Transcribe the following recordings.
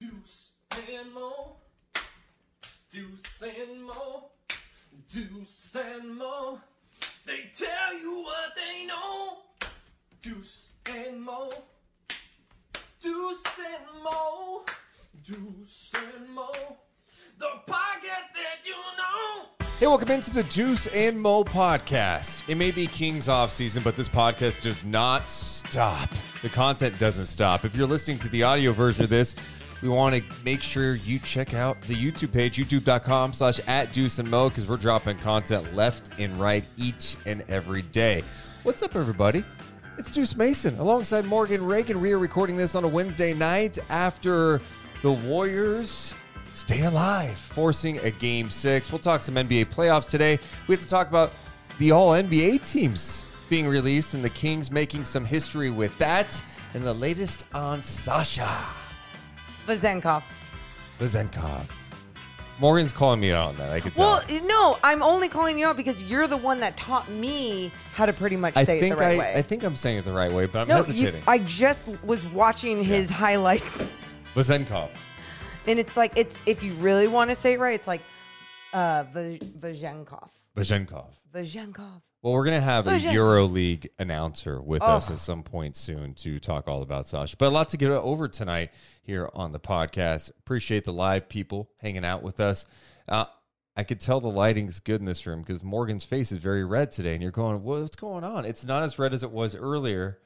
Deuce and Mo. Deuce and Mo. Deuce and Mo. They tell you what they know. Deuce and Mo. Deuce and Mo. Deuce and Mo. The podcast that you know. Hey, welcome into the Deuce and Mo podcast. It may be King's off season, but this podcast does not stop. The content doesn't stop. If you're listening to the audio version of this, we want to make sure you check out the YouTube page, youtube.com slash at Deuce and Mo, because we're dropping content left and right each and every day. What's up, everybody? It's Deuce Mason alongside Morgan Ragan. We are recording this on a Wednesday night after the Warriors stay alive, forcing a game six. We'll talk some NBA playoffs today. We have to talk about the all NBA teams being released and the Kings making some history with that. And the latest on Sasha Vazenkov. Vazenkov. Morgan's calling me out on that. I can tell. Well, no, I'm only calling you out because you're the one that taught me how to pretty much I say think it the right I, way. I think I'm saying it the right way, but I'm no, you, hesitating. I just was watching his highlights, Vazenkov. and it's like it's if you really want to say it right, it's like uh Va- Vazenkov. Vazenkov. Vazenkov. Well, we're gonna have a Vazenkov. EuroLeague announcer with us Oh. at some point soon to talk all about Sasha. But a lot to get over tonight here on the podcast. Appreciate the live people hanging out with us. Uh, I could tell the lighting's good in this room because Morgan's face is very red today, and you're going, "What's going on?" It's not as red as it was earlier.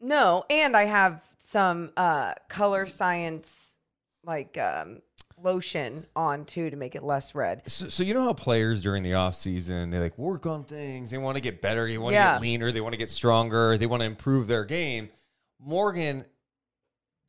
No, and I have some uh color science like um lotion on too to make it less red. So, so you know how players during the off season they like work on things. They want to get better. They want to Yeah. get leaner. They want to get stronger. They want to improve their game. Morgan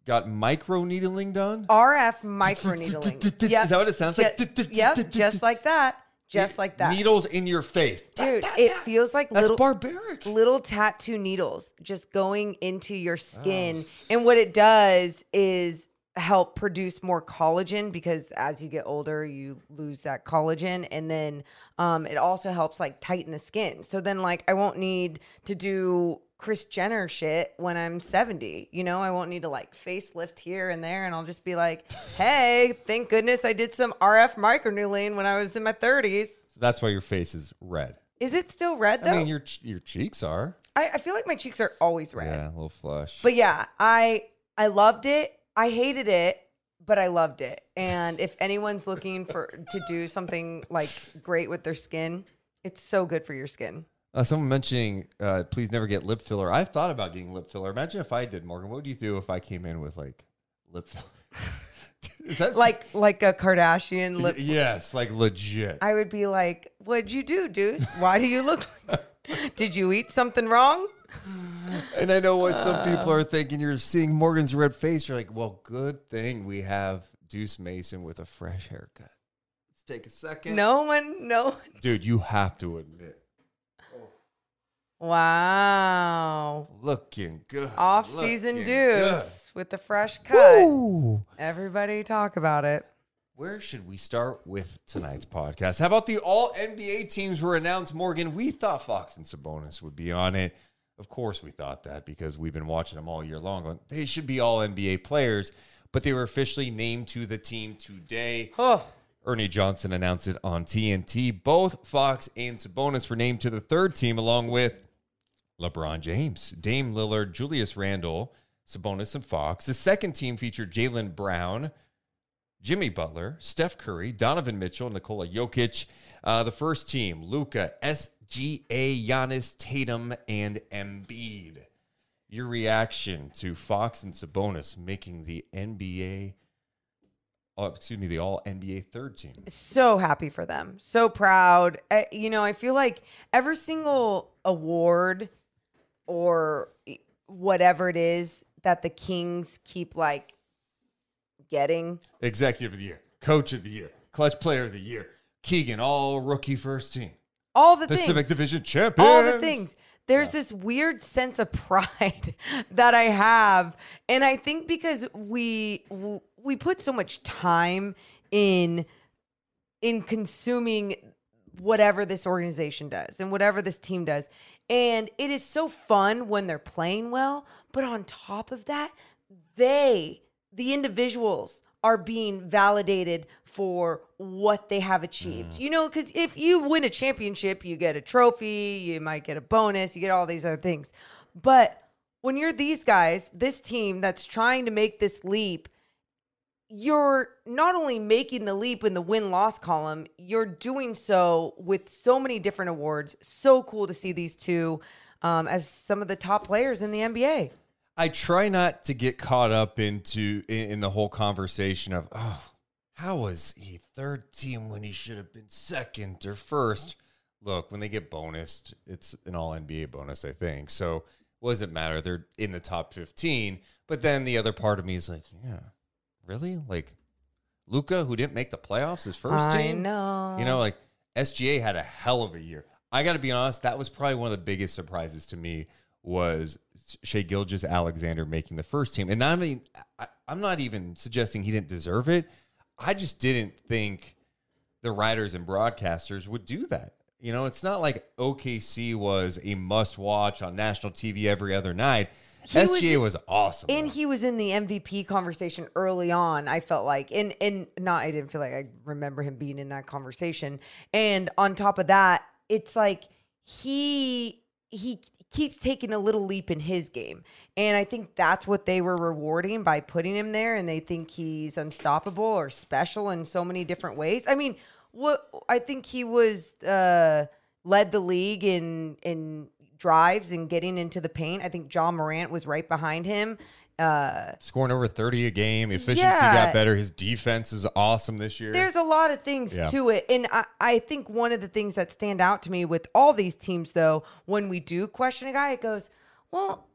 got micro needling done. RF micro microneedling. Is that what it sounds like? Yep, just like that. Just like that. Needles in your face. Dude, it feels like That's little barbaric. little tattoo needles just going into your skin. And what it does is help produce more collagen because as you get older, you lose that collagen. And then um, it also helps like tighten the skin. So then, like, I won't need to do Kris Jenner shit when I'm 70. You know, I won't need to like facelift here and there. And I'll just be like, hey, thank goodness I did some RF microneedling when I was in my 30s. So That's why your face is red. Is it still red though? I mean, your your cheeks are. I, I feel like my cheeks are always red. Yeah, a little flush. But yeah, I I loved it. I hated it, but I loved it. And if anyone's looking for to do something like great with their skin, it's so good for your skin. Uh, someone mentioning, uh, please never get lip filler. I've thought about getting lip filler. Imagine if I did, Morgan. What would you do if I came in with like lip filler? Is that like like a Kardashian lip. Yes, like legit. I would be like, "What'd you do, Deuce? Why do you look? Like- Did you eat something wrong?" And I know what some people Uh. are thinking. You're seeing Morgan's red face. You're like, well, good thing we have Deuce Mason with a fresh haircut. Let's take a second. No one, no. one- Dude, you have to admit, Wow. looking good. Off season Deuce with the fresh cut. Ooh. Everybody talk about it. Where should we start with tonight's podcast? How about the all NBA teams were announced, Morgan? We thought Fox and Sabonis would be on it. Of course, we thought that because we've been watching them all year long. going, They should be all NBA players, but they were officially named to the team today. Oh, Ernie Johnson announced it on TNT. Both Fox and Sabonis were named to the third team, along with LeBron James, Dame Lillard, Julius Randle, Sabonis, and Fox. The second team featured Jaylen Brown, Jimmy Butler, Steph Curry, Donovan Mitchell, Nikola Jokic. Uh, the first team, Luka, SGA, Giannis, Tatum, and Embiid. Your reaction to Fox and Sabonis making the NBA, oh, excuse me, the All NBA third team? so happy for them. So proud. Uh, you know, I feel like every single award or whatever it is that the Kings keep like getting Executive of the year, Coach of the year, Clutch Player of the year, Keegan, All Rookie First Team, all the Pacific things. Division Champion, all the things. There's this weird sense of pride that I have, and I think because we we put so much time in in consuming whatever this organization does and whatever this team does, and it is so fun when they're playing well. But on top of that, they the individuals are being validated for what they have achieved. Mm. You know, because if you win a championship, you get a trophy, you might get a bonus, you get all these other things. But when you're these guys, this team that's trying to make this leap, you're not only making the leap in the win loss column, you're doing so with so many different awards. So cool to see these two um, as some of the top players in the NBA. I try not to get caught up into in, in the whole conversation of oh, how was he third team when he should have been second or first? Look, when they get bonused, it's an all NBA bonus, I think. So what does it matter? They're in the top fifteen. But then the other part of me is like, yeah, really? Like Luka, who didn't make the playoffs his first I team? know. You know, like SGA had a hell of a year. I got to be honest, that was probably one of the biggest surprises to me was Shai Gilgeous-Alexander making the first team. And I mean, I, I'm not even suggesting he didn't deserve it. I just didn't think the writers and broadcasters would do that. You know, it's not like OKC was a must watch on national TV every other night. He was- SGA was, awesome. and though. he was in the MVP conversation early on. I felt like, and and not, I didn't feel like I remember him being in that conversation. And on top of that, it's like he he keeps taking a little leap in his game, and I think that's what they were rewarding by putting him there. And they think he's unstoppable or special in so many different ways. I mean, what I think he was uh, led the league in in drives and getting into the paint. I think Ja Morant was right behind him. Uh, scoring over 30 a game, efficiency Yeah. got better. His defense is awesome this year. there's a lot of things Yeah. to it. And I, I think one of the things that stand out to me with all these teams, though, when we do question a guy, it goes, well,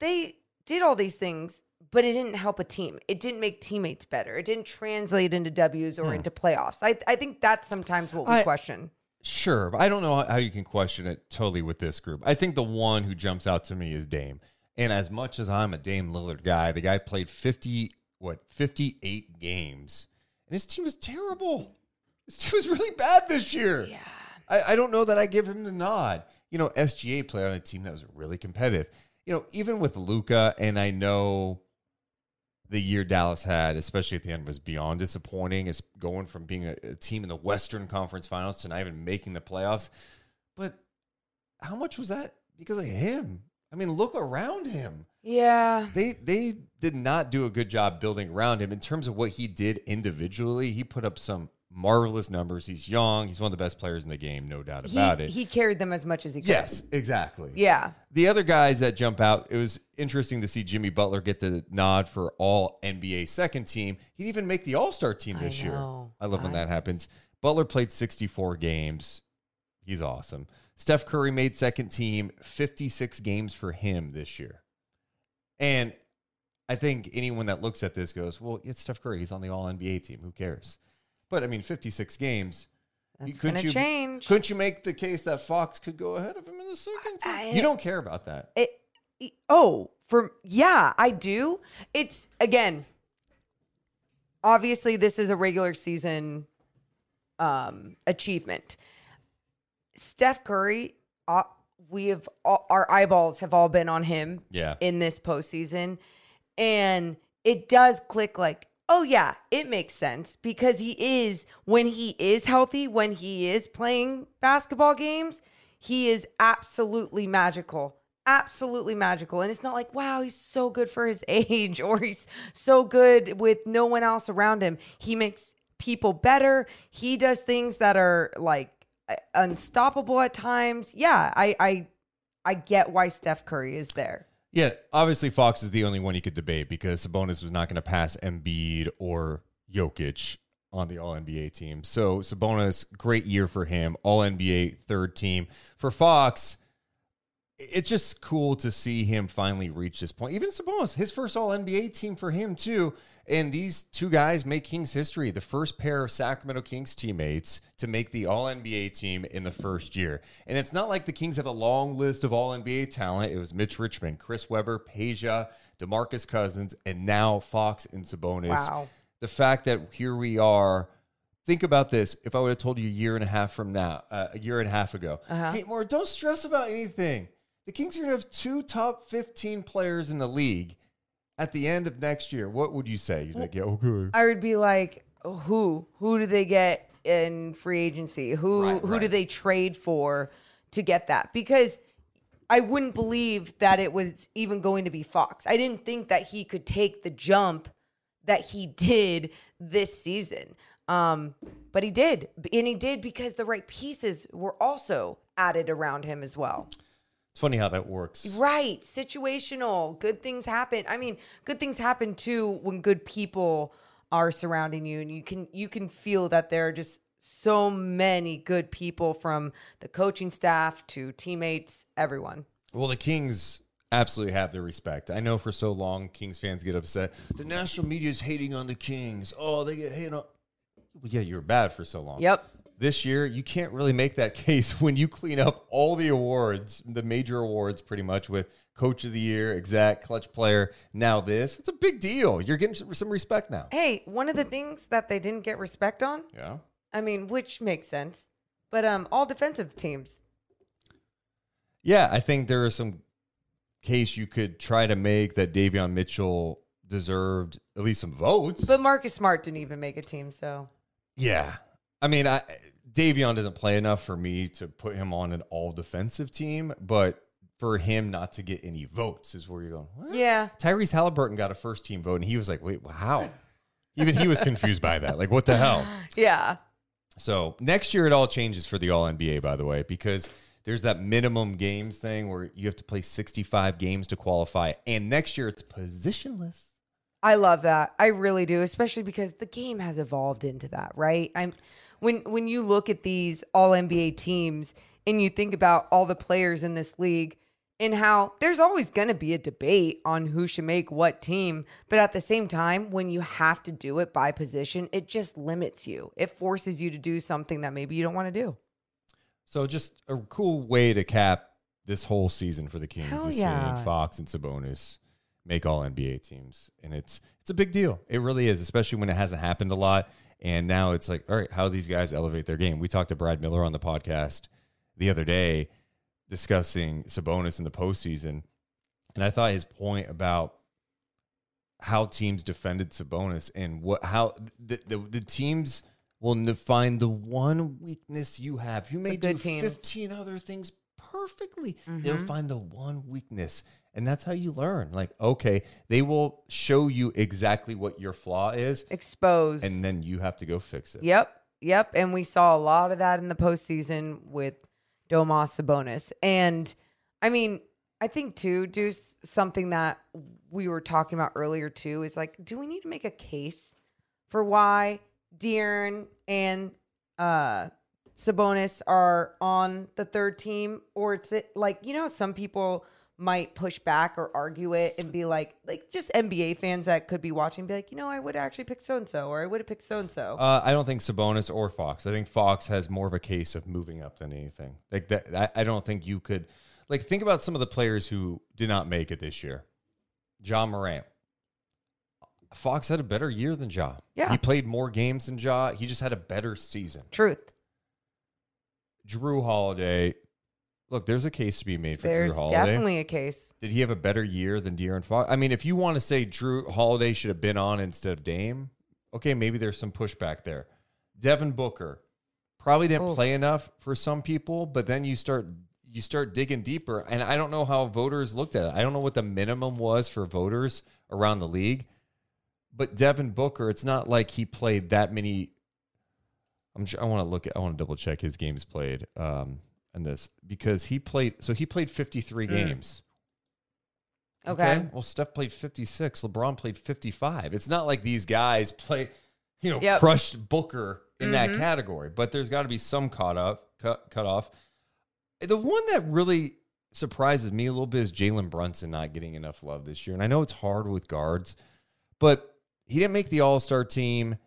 they did all these things, but it didn't help a team. It didn't make teammates better. It didn't translate into W's or into playoffs. I, I think that's sometimes what we I- question. Sure, but I don't know how you can question it totally with this group. I think the one who jumps out to me is Dame. And as much as I'm a Dame Lillard guy, the guy played 50 what, 58 games. And his team was terrible. His team was really bad this year. Yeah. I, I don't know that I give him the nod. You know, SGA played on a team that was really competitive. You know, even with Luka, and I know the year Dallas had, especially at the end, was beyond disappointing. It's going from being a, a team in the Western Conference Finals to not even making the playoffs. But how much was that because of him? I mean, look around him. Yeah. They they did not do a good job building around him in terms of what he did individually. He put up some marvelous numbers. He's young. He's one of the best players in the game, no doubt He, about it. he carried them as much as he could. yes, exactly. Yeah. The other guys that jump out, it was interesting to see Jimmy Butler get the nod for all NBA second team. He'd even make the All Star team I this year. I love when I- that happens. Butler played 64 games. He's awesome. Steph Curry made second team, 56 games for him this year. And I think anyone that looks at this goes, well, it's Steph Curry. He's on the All NBA team. Who cares? But I mean, 56 games. That's couldn't gonna you- change. Couldn't you make the case that Fox could go ahead of him in the second? I- you don't care about that. It, it- oh, for yeah, I do. It's again. Obviously, this is a regular season um achievement. Steph Curry, uh, we have all, our eyeballs have all been on him Yeah. in this postseason, and it does click like, oh yeah, it makes sense because he is when he is healthy, when he is playing basketball games, he is absolutely magical. Absolutely magical. And it's not like, wow, he's so good for his age or he's so good with no one else around him. He makes people better. He does things that are like unstoppable at times. Yeah, I I I get why Steph Curry is there. Yeah, obviously Fox is the only one you could debate because Sabonis was not going to pass Embiid or Jokic on the All NBA team. So Sabonis, great year for him, All NBA third team. For Fox, it's just cool to see him finally reach this point. Even Sabonis, his first All NBA team for him too. And these two guys make Kings history. The first pair of Sacramento Kings teammates to make the All NBA team in the first year. And it's not like the Kings have a long list of All NBA talent. It was Mitch Richmond, Chris Webber, Peja, DeMarcus Cousins, and now Fox and Sabonis. Wow. The fact that here we are. Think about this. If I would have told you a year and a half from now, uh, a year and a half ago, hey, Mo, don't stress about anything. The Kings are going to have two top 15 players in the league at the end of next year. What would you say? You'd be like, yeah, okay. I would be like, who? Who do they get in free agency? Who Right, who do they trade for to get that? Because I wouldn't believe that it was even going to be Fox. I didn't think that he could take the jump that he did this season. Um, but he did. And he did because the right pieces were also added around him as well. It's funny how that works. Right. Situational. Good things happen. I mean, good things happen too when good people are surrounding you and you can you can feel that there are just so many good people from the coaching staff to teammates, everyone. Well, the Kings absolutely have their respect. I know for so long Kings fans get upset. The national media is hating on the Kings. Oh, they get hated on. Well, yeah, you were bad for so long. Yep. This year, you can't really make that case when you clean up all the awards, the major awards, pretty much with Coach of the Year, exact clutch player. Now this, it's a big deal. You're getting some- respect now. Hey, one of the things that they didn't get respect on, Yeah. I mean, which makes sense, but um all defensive teams. Yeah, I think there is some case you could try to make that Davion Mitchell deserved at least some votes. But Marcus Smart didn't even make a team, so yeah, I mean, I Davion doesn't play enough for me to put him on an all defensive team, but for him not to get any votes is where you're going. What? yeah. Tyrese Halliburton got a first team vote, and he was like, "Wait, how?" Even he was confused by that. Like, what the hell? Yeah. So next year it all changes for the All NBA, by the way, because there's that minimum games thing where you have to play 65 games to qualify, and next year it's positionless. I love that. I really do, especially because the game has evolved into that, right? I'm when when you look at these all NBA teams and you think about all the players in this league and how there's always going to be a debate on who should make what team, but at the same time when you have to do it by position, it just limits you. It forces you to do something that maybe you don't want to do. So just a cool way to cap this whole season for the Kings Hell is yeah. seeing Fox and Sabonis make all NBA teams. And it's it's a big deal. It really is, especially when it hasn't happened a lot. And now it's like, all right, how do these guys elevate their game? We talked to Brad Miller on the podcast the other day discussing Sabonis in the postseason. And I thought his point about how teams defended Sabonis and what how the the, the teams will find the one weakness you have. You may do teams. 15 other things perfectly. They'll find the one weakness. And that's how you learn. Like, okay, they will show you exactly what your flaw is, expose, and then you have to go fix it. Yep. Yep, and we saw a lot of that in the postseason with Domas Sabonis. And I mean, I think too, Deuce, something that we were talking about earlier too is like, do we need to make a case for why De'Aaron and uh Sabonis are on the third team? Or it's it like, you know, some people might push back or argue it and be like, like just NBA fans that could be watching, be like, you know, I would actually pick so and so, or I would have picked so and so. Uh, I don't think Sabonis or Fox. I think Fox has more of a case of moving up than anything. Like that, I, I don't think you could. Like think about some of the players who did not make it this year. Ja Morant. Fox had a better year than Ja. Yeah. he played more games than Ja. He just had a better season. Truth. Jrue Holiday. Look, there's a case to be made for There's Jrue Holiday. definitely a case. Did he have a better year than De'Aaron Fox? I mean, if you want to say Jrue Holiday should have been on instead of Dame, okay, maybe there's some pushback there. Devin Booker probably didn't Oof. play enough for some people, but then you start you start digging deeper, and I don't know how voters looked at it. I don't know what the minimum was for voters around the league, but Devin Booker, it's not like he played that many. I'm sure I want to look at. I want to double check his games played. Um, and this because he played. So he played 53 games. Okay. Well, Steph played 56. LeBron played 55. It's not like these guys play, you know, Yep. crushed Booker in that Mhm. category. But there's got to be some caught up, cut, cut off. The one that really surprises me a little bit is Jalen Brunson not getting enough love this year. And I know it's hard with guards, but he didn't make the All Star team.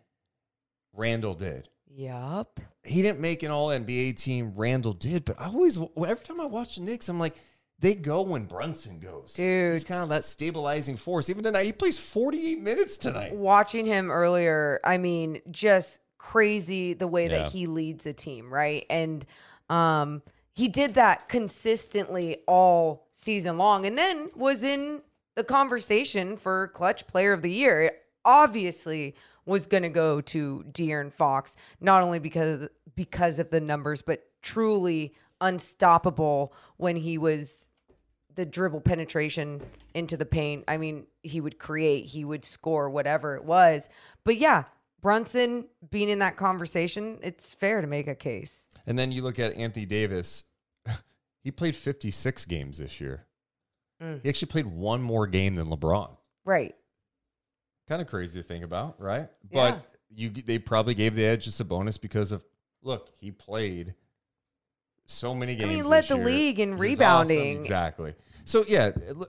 Randle did. Yup. He didn't make an All NBA team. Randle did. But I always, every time I watch the Knicks, I'm like, they go when Brunson goes. Dude. He's kind of that stabilizing force. Even tonight, he plays 48 minutes tonight. Watching him earlier, I mean, just crazy the way Yeah. that he leads a team, right? And um he did that consistently all season long and then was in the conversation for clutch player of the year. It obviously was going to go to De'Aaron Fox, not only because of, because of the numbers, but truly unstoppable when he was the dribble penetration into the paint. I mean, he would create, he would score, whatever it was. But yeah, Brunson being in that conversation, it's fair to make a case. And then you look at Anthony Davis. he played 56 games this year. Mm. He actually played one more game than LeBron. Right. Kind of crazy to think about, right? Yeah. But you they probably gave the edge just a bonus because of look, he played so many I games. he led the year. league in He rebounding. Exactly. So yeah, uh,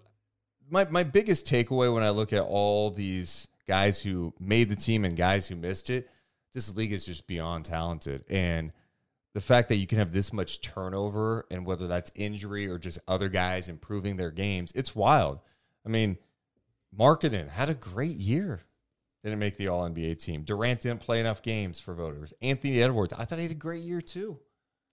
my my biggest takeaway when I look at all these guys who made the team and guys who missed it, this league is just beyond talented. And the fact that you can have this much turnover and whether that's injury or just other guys improving their games, it's wild. I mean, Markkanen had a great year. Didn't make the All NBA team. Durant didn't play enough games for voters. Anthony Edwards, I thought he had a great year too.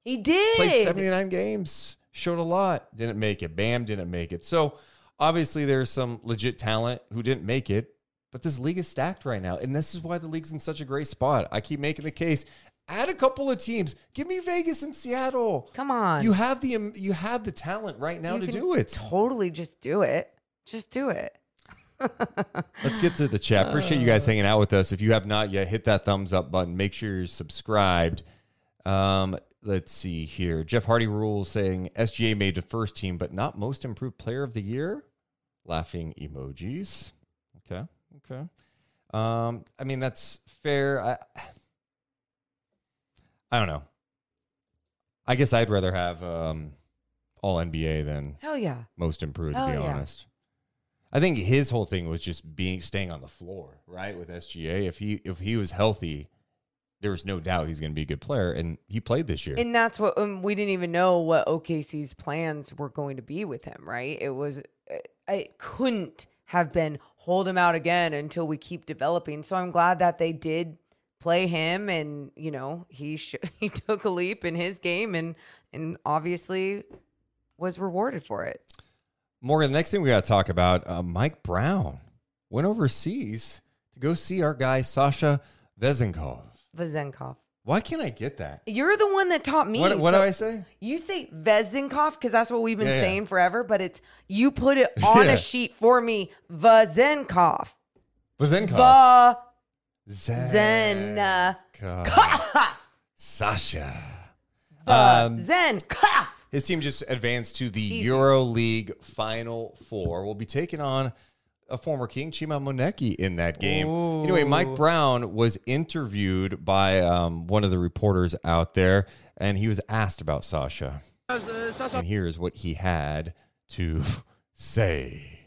He did. Played 79 games, showed a lot, didn't make it. Bam didn't make it. So obviously there's some legit talent who didn't make it, but this league is stacked right now. And this is why the league's in such a great spot. I keep making the case. Add a couple of teams. Give me Vegas and Seattle. Come on. You have the um, you have the talent right now You to do it. Totally just do it. Just do it. Let's get to the chat. Appreciate you guys hanging out with us. If you have not yet, hit that thumbs up button. Make sure you're subscribed. Um, let's see here. Jeff Hardy rules saying SGA made the first team, but not most improved player of the year. Laughing emojis. Okay. Okay. Um, I mean that's fair. I I don't know. I guess I'd rather have um, all NBA than Hell yeah. most improved, to Hell be yeah. honest. I think his whole thing was just being staying on the floor, right? With SGA, if he if he was healthy, there was no doubt he's going to be a good player, and he played this year. And that's what um, we didn't even know what OKC's plans were going to be with him, right? It was, uh, it couldn't have been hold him out again until we keep developing. So I'm glad that they did play him, and you know he sh- he took a leap in his game, and and obviously was rewarded for it. Morgan, the next thing we got to talk about, uh, Mike Brown went overseas to go see our guy Sasha Vezenkov. Vazenkov. Why can't I get that? You're the one that taught me. What, what so- do I say? You say Vezenkov because that's what we've been Yeah, yeah. saying forever, but it's you put it on Yeah. a sheet for me. Vezenkov. God. cough. Sasha. Um, Zen. Cough. His team just advanced to the Easy. Euro League Final Four. We'll be taking on a former King, Chima Moneke, in that game. Anyway, Mike Brown was interviewed by um, one of the reporters out there, and he was asked about Sasha. And here's what he had to say.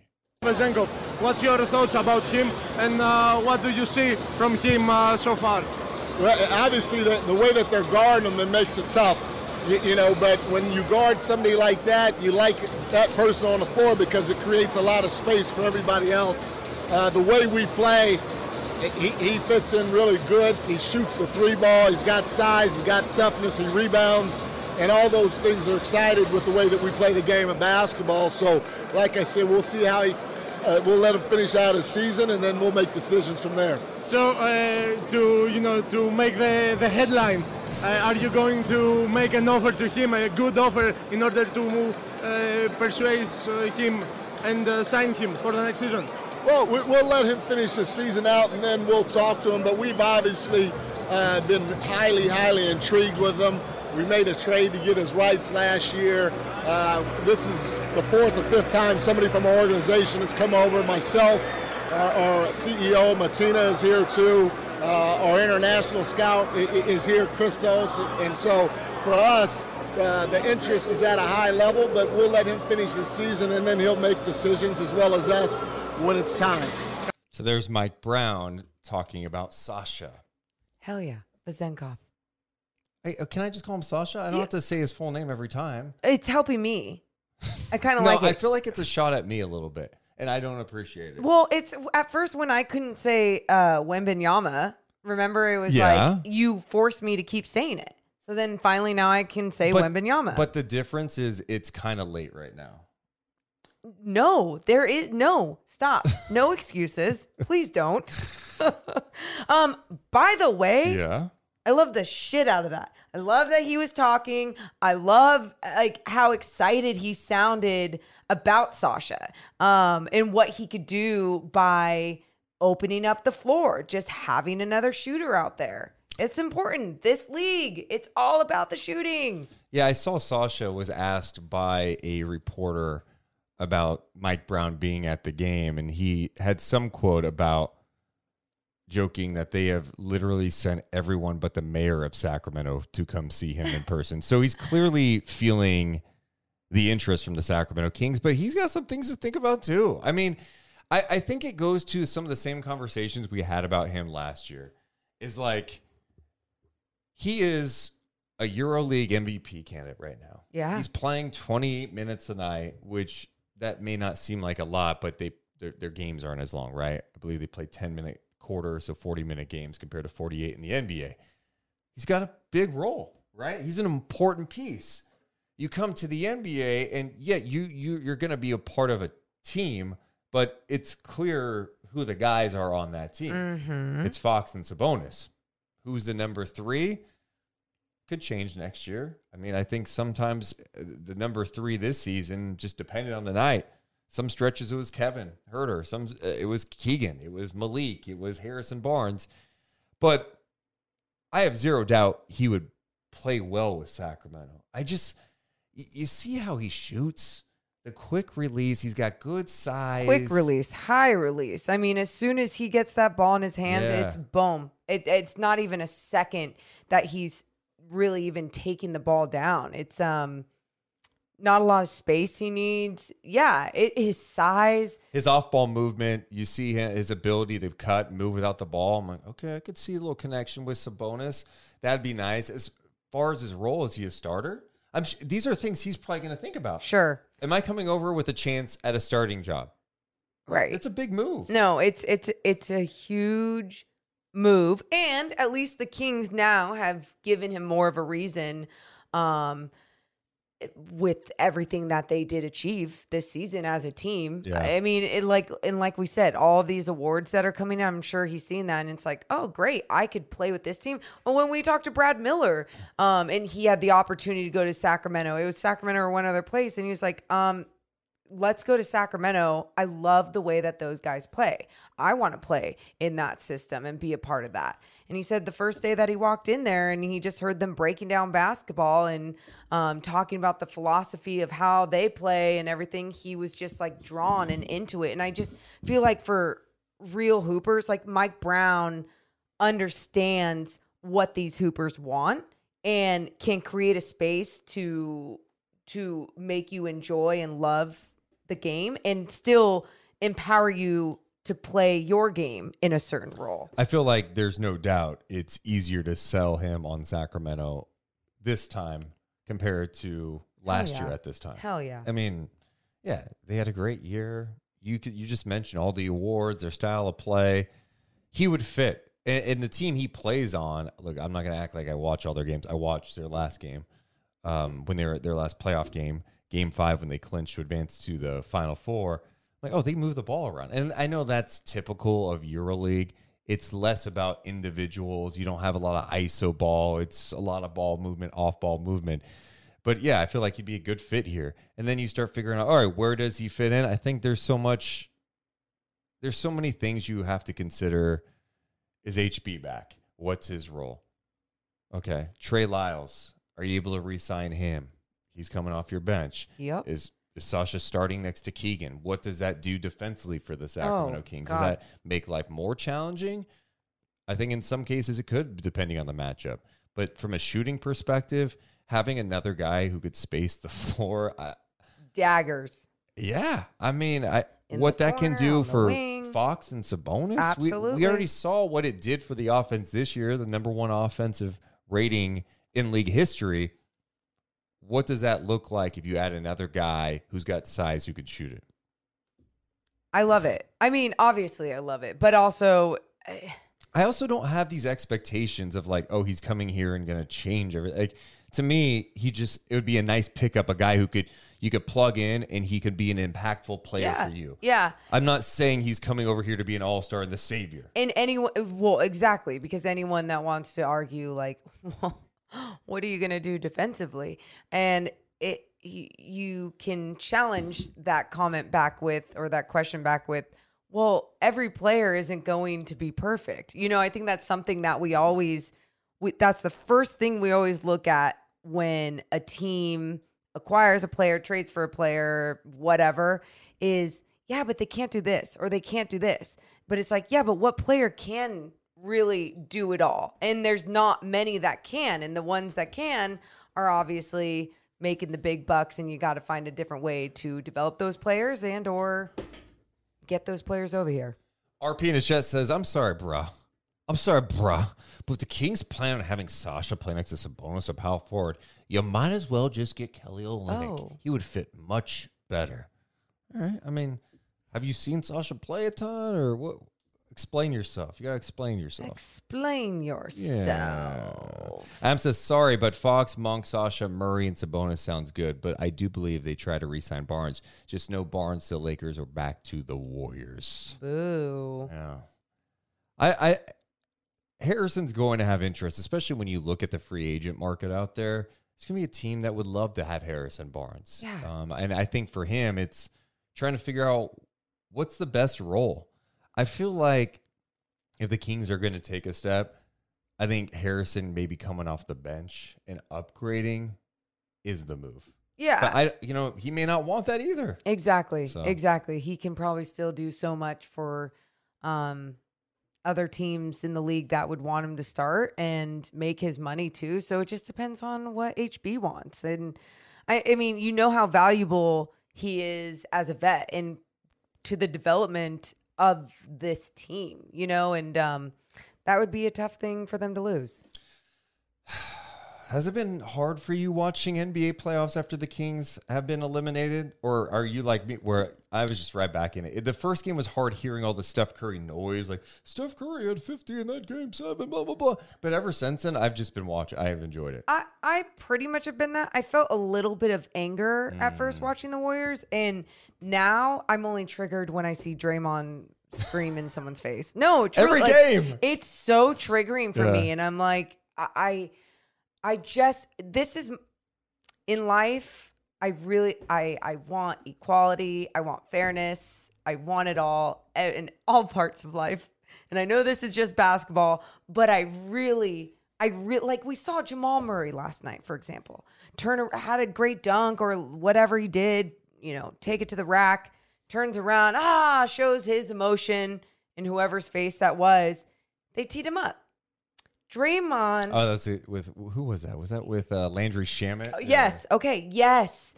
Vezenkov, what's your thoughts about him and uh, what do you see from him uh, so far? Well, obviously, the, the way that they're guarding him, it makes it tough. You, you know, but when you guard somebody like that, you like that person on the floor because it creates a lot of space for everybody else. Uh, the way we play, he, he fits in really good. He shoots the three ball. He's got size. He's got toughness. He rebounds. And all those things are excited with the way that we play the game of basketball. So, like I said, we'll see how he, uh, we'll let him finish out his season and then we'll make decisions from there. So uh, to you know to make the, the headline, are you going to make an offer to him, a good offer, in order to uh, persuade uh, him and uh, sign him for the next season? Well, we- we'll let him finish his season out, and then we'll talk to him. But we've obviously uh, been highly, highly intrigued with him. We made a trade to get his rights last year. Uh, this is the fourth or fifth time somebody from our organization has come over. Myself, our, our CEO Martina is here too. Uh, our international scout i- i- is here, Christos, and so for us, uh, the interest is at a high level, but we'll let him finish his season and then he'll make decisions as well as us when it's time. So there's Mike Brown talking about Sasha. Hell yeah. Vazenkov. Hey, uh, can I just call him Sasha? I don't have to say his full name every time. It's helping me. I kind of No, like it. I feel like it's a shot at me a little bit, and I don't appreciate it. Well, it's at first when I couldn't say uh Wembanyama, remember it was Yeah. like you forced me to keep saying it. So then finally now I can say Wembanyama. But the difference is it's kind of late right now. no, there is no stop. No excuses. Please don't. um, by the way, Yeah. I love the shit out of that. I love that he was talking. I love like how excited he sounded about Sasha um, and what he could do by opening up the floor, just having another shooter out there. It's important. This league, it's all about the shooting. Yeah, I saw Sasha was asked by a reporter about Mike Brown being at the game, and he had some quote about joking that they have literally sent everyone but the mayor of Sacramento to come see him in person. so he's clearly feeling the interest from the Sacramento Kings, but he's got some things to think about too. I mean, I, I think it goes to some of the same conversations we had about him last year. Is like he is a EuroLeague MVP candidate right now. Yeah. He's playing 28 minutes a night, which that may not seem like a lot, but they their, their games aren't as long, right? I believe they play 10 minute quarter, so 40 minute games compared to 48 in the NBA. He's got a big role, right? He's an important piece. You come to the NBA and yeah, you you you're going to be a part of a team, but it's clear who the guys are on that team. Mm-hmm. It's Fox and Sabonis. Who's the number three? Could change next year. I mean, I think sometimes uh, the number three this season just depended on the night. Some stretches it was Kevin Huerter. Some uh, it was Keegan. It was Malik. It was Harrison Barnes. But I have zero doubt he would play well with Sacramento. I just you see how he shoots. The quick release. He's got good size. Quick release, high release. I mean, as soon as he gets that ball in his hands, Yeah. it's boom. It, it's not even a second that he's really even taking the ball down. It's um not a lot of space he needs. Yeah, it, his size. his off ball movement, you see hi- his ability to cut and move without the ball. I'm like, okay, I could see a little connection with Sabonis. That'd be nice. As far as his role, is he a starter? I'm sh- these are things he's probably going to think about. Sure, Am I coming over with a chance at a starting job? right. It's a big move. No, it's it's it's a huge move, and at least the Kings now have given him more of a reason. Um, with everything that they did achieve this season as a team. Yeah. I mean, it like and like we said, all these awards that are coming out, I'm sure he's seen that and it's like, oh great, I could play with this team. Well, when we talked to Brad Miller, um, and he had the opportunity to go to Sacramento, it was Sacramento or one other place, and he was like, um, let's go to Sacramento. I love the way that those guys play. I want to play in that system and be a part of that. And he said the first day that he walked in there and he just heard them breaking down basketball and um, talking about the philosophy of how they play and everything, he was just like drawn and into it. And I just feel like for real hoopers, like Mike Brown understands what these hoopers want and can create a space to to make you enjoy and love the game and still empower you to play your game in a certain role. I feel like there's no doubt it's easier to sell him on Sacramento this time compared to last yeah. year at this time. Hell yeah. I mean, yeah, they had a great year. You could you just mentioned all the awards, their style of play. He would fit. And, and the team he plays on, look, I'm not gonna act like I watch all their games. I watched their last game. Um, when they were their last playoff game, game five, when they clinched to advance to the final four. Like, oh, they move the ball around. And I know that's typical of EuroLeague. It's less about individuals. You don't have a lot of ISO ball. It's a lot of ball movement, off ball movement. But yeah, I feel like he'd be a good fit here. And then you start figuring out, all right, where does he fit in? I think there's so much, there's so many things you have to consider. Is HB back? What's his role? Okay. Trey Lyles, are you able to re sign him? He's coming off your bench. Yep. Is, is Sasha starting next to Keegan? What does that do defensively for the Sacramento Oh, Kings? God. Does that make life more challenging? I think in some cases it could, depending on the matchup. But from a shooting perspective, having another guy who could space the floor, I, Daggers. yeah, I mean, I In what that can do for wing. Fox and Sabonis, we, we already saw what it did for the offense this year, the number one offensive rating in league history. What does that look like if you add another guy who's got size who could shoot it? I love it. I mean, obviously I love it, but also eh, I also don't have these expectations of like, oh, he's coming here and going to change everything. Like to me, he just it would be a nice pickup, a guy who could you could plug in and he could be an impactful player yeah. for you. Yeah. I'm not saying he's coming over here to be an all star and the savior. And anyone, well, exactly, because anyone that wants to argue, like, well, what are you going to do defensively? And it, you can challenge that comment back with, or that question back with, well, every player isn't going to be perfect. You know, I think that's something that we always, we, that's the first thing we always look at when a team acquires a player, trades for a player, whatever, is yeah, but they can't do this or they can't do this. But it's like, yeah, but what player can really do it all? And there's not many that can. And the ones that can are obviously making the big bucks and you got to find a different way to develop those players and or get those players over here. RP in the chat says, I'm sorry, bruh. I'm sorry, bruh. But if the Kings plan on having Sasha play next to Sabonis or power forward, you might as well just get Kelly Olynyk. Oh. He would fit much better. All right. I mean, have you seen Sasha play a ton or what? Explain yourself. You got to explain yourself. Explain yourself. Am says, sorry, but Fox, Monk, Sasha, Murray, and Sabonis sounds good, but I do believe they try to re-sign Barnes. Just no Barnes to Lakers or back to the Warriors. Boo. Yeah. I, I Harrison's going to have interest, especially when you look at the free agent market out there. It's going to be a team that would love to have Harrison Barnes. Yeah. Um, and I think for him, it's trying to figure out what's the best role. I feel like if the Kings are going to take a step, I think Harrison maybe coming off the bench and upgrading is the move. Yeah. But I, you know, he may not want that either. Exactly. So- Exactly. He can probably still do so much for um other teams in the league that would want him to start and make his money too. So it just depends on what HB wants. And I, I mean, you know how valuable he is as a vet and to the development of this team, you know, and um that would be a tough thing for them to lose. Has it been hard for you watching NBA playoffs after the Kings have been eliminated? Or are you like me, where I was just right back in it? The first game was hard hearing all the Steph Curry noise, like Steph Curry had 50 in that game seven, blah, blah, blah. But ever since then, I've just been watching. I have enjoyed it. I, I pretty much have been that. I felt a little bit of anger at Mm. first watching the Warriors, and now I'm only triggered when I see Draymond scream in someone's face. No, truly, Every like, game. It's so triggering for Yeah. me, and I'm like, I, I I just this is in life. I really I I want equality, I want fairness, I want it all in all parts of life. And I know this is just basketball, but I really I really like we saw Jamal Murray last night, for example. Turner had a great dunk or whatever he did, you know, take it to the rack, turns around, ah, shows his emotion in whoever's face that was. They teed him up. Draymond Oh, that's it. With who was that? Was that with uh, Landry Shamet? Oh, Yes. Okay. Yes.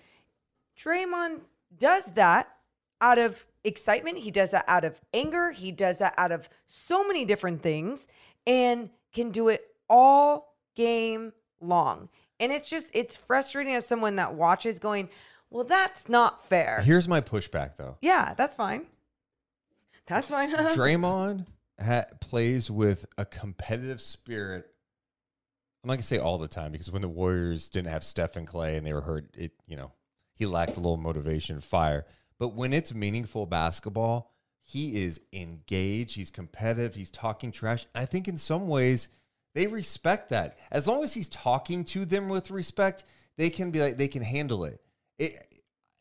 Draymond does that out of excitement. He does that out of anger. He does that out of so many different things and can do it all game long. And it's just, it's frustrating as someone that watches going, well, that's not fair. Here's my pushback, though. yeah, that's fine. That's fine. Draymond ha- plays with a competitive spirit. I'm not gonna say all the time because when the Warriors didn't have Steph and Clay and they were hurt, it you know he lacked a little motivation, fire. But when it's meaningful basketball, he is engaged. He's competitive. He's talking trash. I think in some ways they respect that. As long as he's talking to them with respect, they can be like they can handle it. It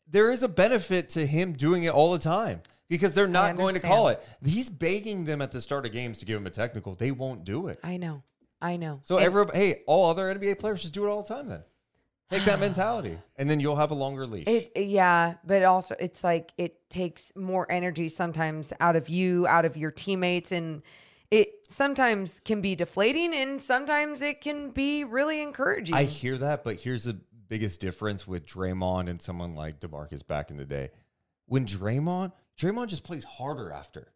there is a benefit to him doing it all the time because they're not going to call it. He's begging them at the start of games to give him a technical. They won't do it. I know. I know. So And- every hey, all other NBA players just do it all the time then. Take that mentality and then you'll have a longer leash. It yeah, but also it's like it takes more energy sometimes out of you, out of your teammates, and it sometimes can be deflating, and sometimes it can be really encouraging. I hear that, but here's the biggest difference with Draymond and someone like DeMarcus back in the day. When Draymond, Draymond just plays harder after.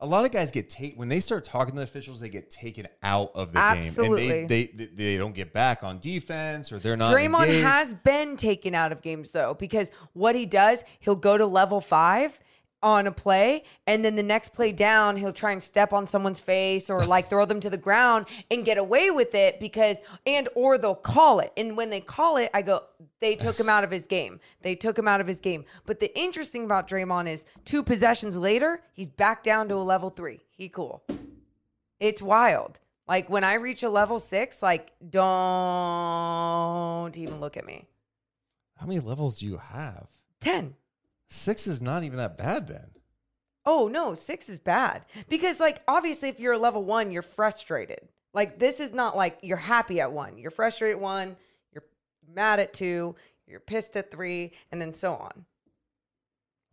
A lot of guys get taken when they start talking to the officials, they get taken out of the Absolutely. game, and they, they they they don't get back on defense or they're not. Draymond engaged. has been taken out of games though, because what he does, he'll go to level five on a play, and then the next play down, he'll try and step on someone's face or like throw them to the ground and get away with it because, and or they'll call it. And when they call it, I go, they took him out of his game. They took him out of his game. But the interesting about Draymond is two possessions later, he's back down to a level three. He cool. It's wild. Like when I reach a level six, like don't even look at me. How many levels do you have? 10. Six is not even that bad then. Oh, no, six is bad. Because, like, obviously, if you're a level one, you're frustrated. Like, this is not like you're happy at one. You're frustrated at one, you're mad at two, you're pissed at three, and then so on.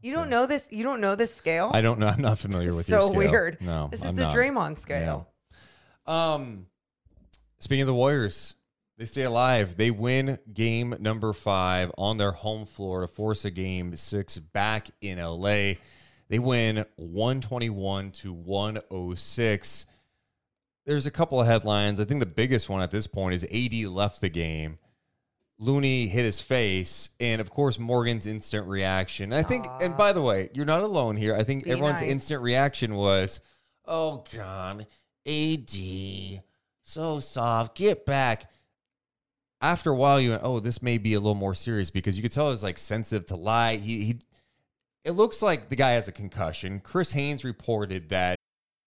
You don't know this. You don't know this scale. I don't know. I'm not familiar with so your scale. weird. No, this is I'm the not. Draymond scale. Yeah. Um, speaking of the Warriors, they stay alive. They win game number five on their home floor to force a game six back in LA. They win 121 to 106. There's a couple of headlines. I think the biggest one at this point is AD left the game. Looney hit his face, and of course Morgan's instant reaction. I think, and by the way, you're not alone here. I think Be everyone's nice. instant reaction was, "Oh God, AD, so soft, get back." After a while, you went, "Oh, this may be a little more serious," because you could tell he's like sensitive to light. He, he, it looks like the guy has a concussion. Chris Haynes reported that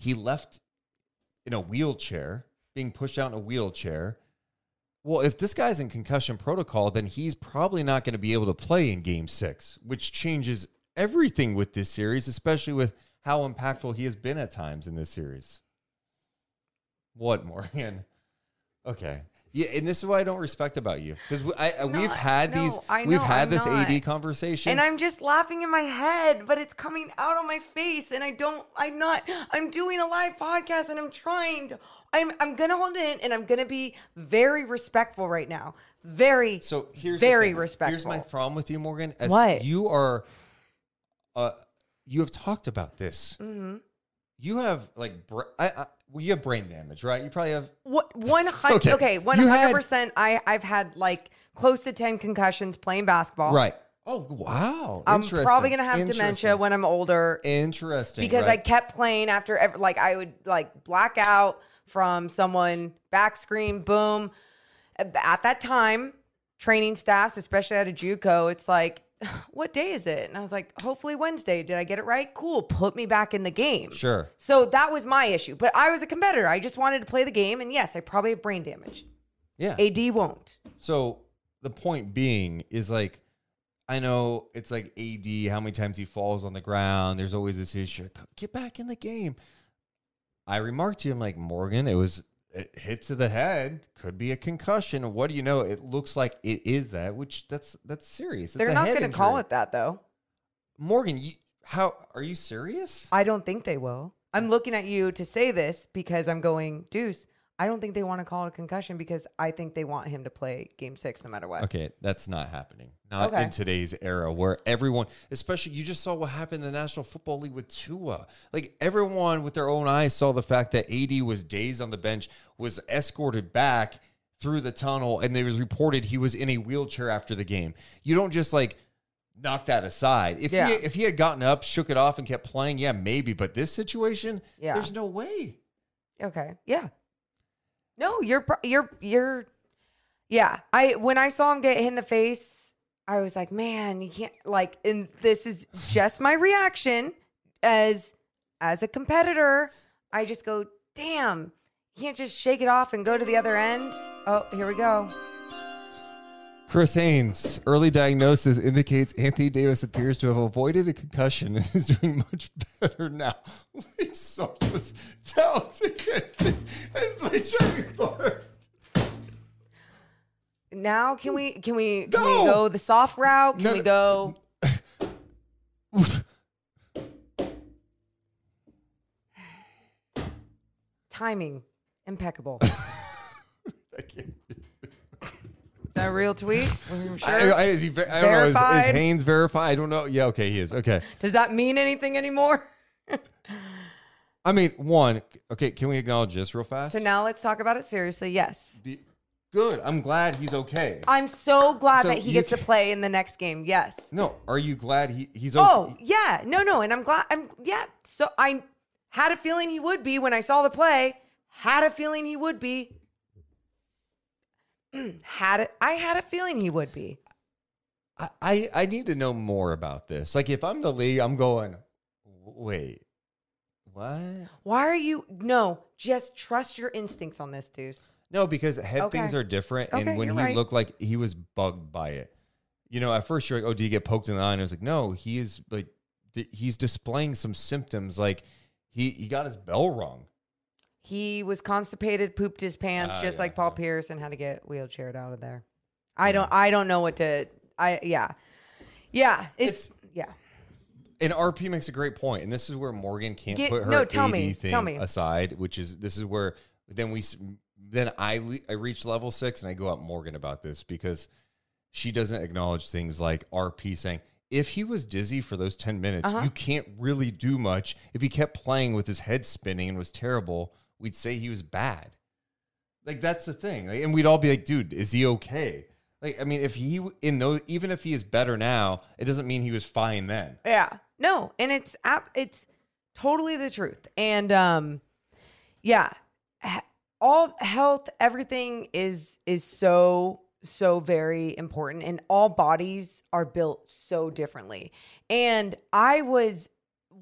He left in a wheelchair, being pushed out in a wheelchair. Well, if this guy's in concussion protocol, then he's probably not going to be able to play in game six, which changes everything with this series, especially with how impactful he has been at times in this series. What, Morgan? Okay. Yeah, and this is what I don't respect about you because we, I- I- we've had no, these, I we've had I'm this not. AD conversation, And I'm just laughing in my head, but it's coming out on my face, and I don't. I'm not. I'm doing a live podcast, and I'm trying. To, I'm. I'm gonna hold it in, and I'm gonna be very respectful right now. Very. So here's very respectful. Here's my problem with you, Morgan. As What? you are, uh, you have talked about this. Mm-hmm. You have like, I, I, well, you have brain damage, right? You probably have. What one hundred? Okay. One hundred percent. I I've had like close to ten concussions playing basketball. Right. Oh wow. I'm probably gonna have dementia when I'm older Interesting. because I kept playing after every, like I would like black out from someone back screen boom. At that time, training staffs, especially at a JUCO, it's like, what day is it? And I was like, hopefully Wednesday. Did I get it right? Cool. Put me back in the game. Sure. So that was my issue. But I was a competitor. I just wanted to play the game. And yes, I probably have brain damage. Yeah. AD won't. So the point being is like, I know it's like AD, how many times he falls on the ground. There's always this issue. Get back in the game. I remarked to him like Morgan, it was it hit to the head, could be a concussion. What do you know? It looks like it is that, which that's that's serious. It's They're not going to call it that though. Morgan, you, how are you serious? I don't think they will. I'm looking at you to say this because I'm going, Deuce. I don't think they want to call it a concussion because I think they want him to play game six no matter what. Okay, that's not happening. Not Okay. in today's era where everyone, especially you just saw what happened in the National Football League with Tua. Like everyone with their own eyes saw the fact that AD was dazed on the bench, was escorted back through the tunnel, and it was reported he was in a wheelchair after the game. You don't just like knock that aside. If Yeah. he if he had gotten up, shook it off, and kept playing, yeah, maybe. But this situation, Yeah. there's no way. Okay. Yeah. No, you're you're you're yeah. I when I saw him get hit in the face, I was like, man, you can't like and this is just my reaction as as a competitor. I just go, damn, you can't just shake it off and go to the other end. Oh, here we go. Chris Haynes, early diagnosis indicates Anthony Davis appears to have avoided a concussion and is doing much better now. These sources tell TNT and please show me more. Now can we can we can No. we go the soft route? Can No, we go timing impeccable? I can't- that a real tweet? Sure? I, I, is he, ver- I don't know. Is, is Haynes verified? I don't know. Yeah, okay, he is. Okay. Does that mean anything anymore? I mean, one, okay, can we acknowledge this real fast? So now let's talk about it seriously. Yes. Be- Good. I'm glad he's okay. I'm so glad So that he gets to play in the next game. Yes. No, are you glad he, he's okay? Oh, yeah. No, no. And I'm glad. I'm, yeah. So I had a feeling he would be when I saw the play. Had a feeling he would be. had it. I had a feeling he would be. I, I, I need to know more about this. Like, if I'm the league, I'm going, wait, what? Why are you? No, just trust your instincts on this, Deuce. No, because head Okay. things are different. Okay, and when he right. looked like he was bugged by it, you know, at first you're like, oh, did he get poked in the eye? And I was like, no, he is like, he's displaying some symptoms. Like, he, he got his bell rung. He was constipated, pooped his pants, Ah, just yeah, like Paul yeah. Pierce, and had to get wheelchaired out of there. I don't. I don't know what to. I yeah, yeah. It's, It's- yeah. And RP makes a great point, and this is where Morgan can't Get- put her no, tell AD me, thing tell me. aside, which is this is where then we then I le- I reach level six and I go up Morgan about this because she doesn't acknowledge things like RP saying if he was dizzy for those ten minutes, Uh-huh. you can't really do much. If he kept playing with his head spinning and was terrible, we'd say he was bad. Like that's the thing, like, and we'd all be like, dude, is he okay? Like, I mean, if he in those, even if he is better now, it doesn't mean he was fine then. Yeah. No, and it's ap- it's totally the truth. And um yeah, all health everything is is so so very important and all bodies are built so differently. And I was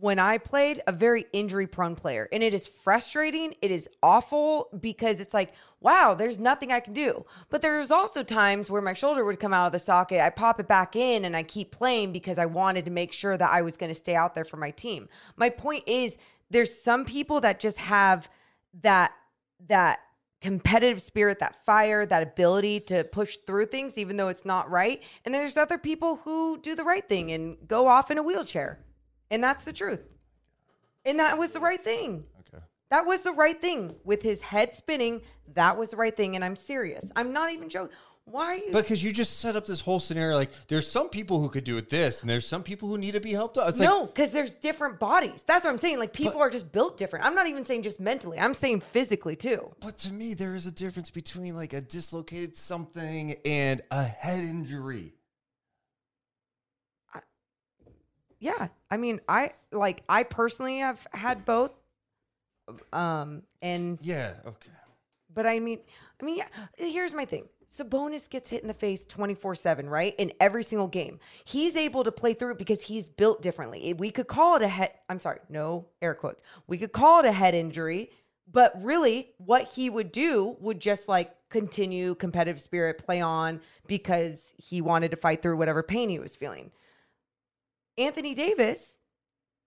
when I played a very injury prone player and it is frustrating, it is awful because it's like, wow, there's nothing I can do. But there's also times where my shoulder would come out of the socket, I pop it back in and I keep playing because I wanted to make sure that I was going to stay out there for my team. My point is there's some people that just have that that competitive spirit, that fire, that ability to push through things, even though it's not right. And there's other people who do the right thing and go off in a wheelchair. And that's the truth. And that was the right thing. Okay. That was the right thing. With his head spinning, that was the right thing. And I'm serious. I'm not even joking. Why are you? Because you just set up this whole scenario like there's some people who could do it this, and there's some people who need to be helped out. It's like no, like because there's different bodies. That's what I'm saying. Like people are just built different. I'm not even saying just mentally. I'm saying physically too. But to me, there is a difference between like a dislocated something and a head injury. Yeah. I mean, I like I personally have had both. Um and Yeah. Okay. but I mean I mean yeah, here's my thing. Sabonis gets hit in the face 24/7, right? In every single game. He's able to play through it because he's built differently. We could call it a head I'm sorry, no air quotes. We could call it a head injury, but really what he would do would just like continue competitive spirit, play on because he wanted to fight through whatever pain he was feeling. Anthony Davis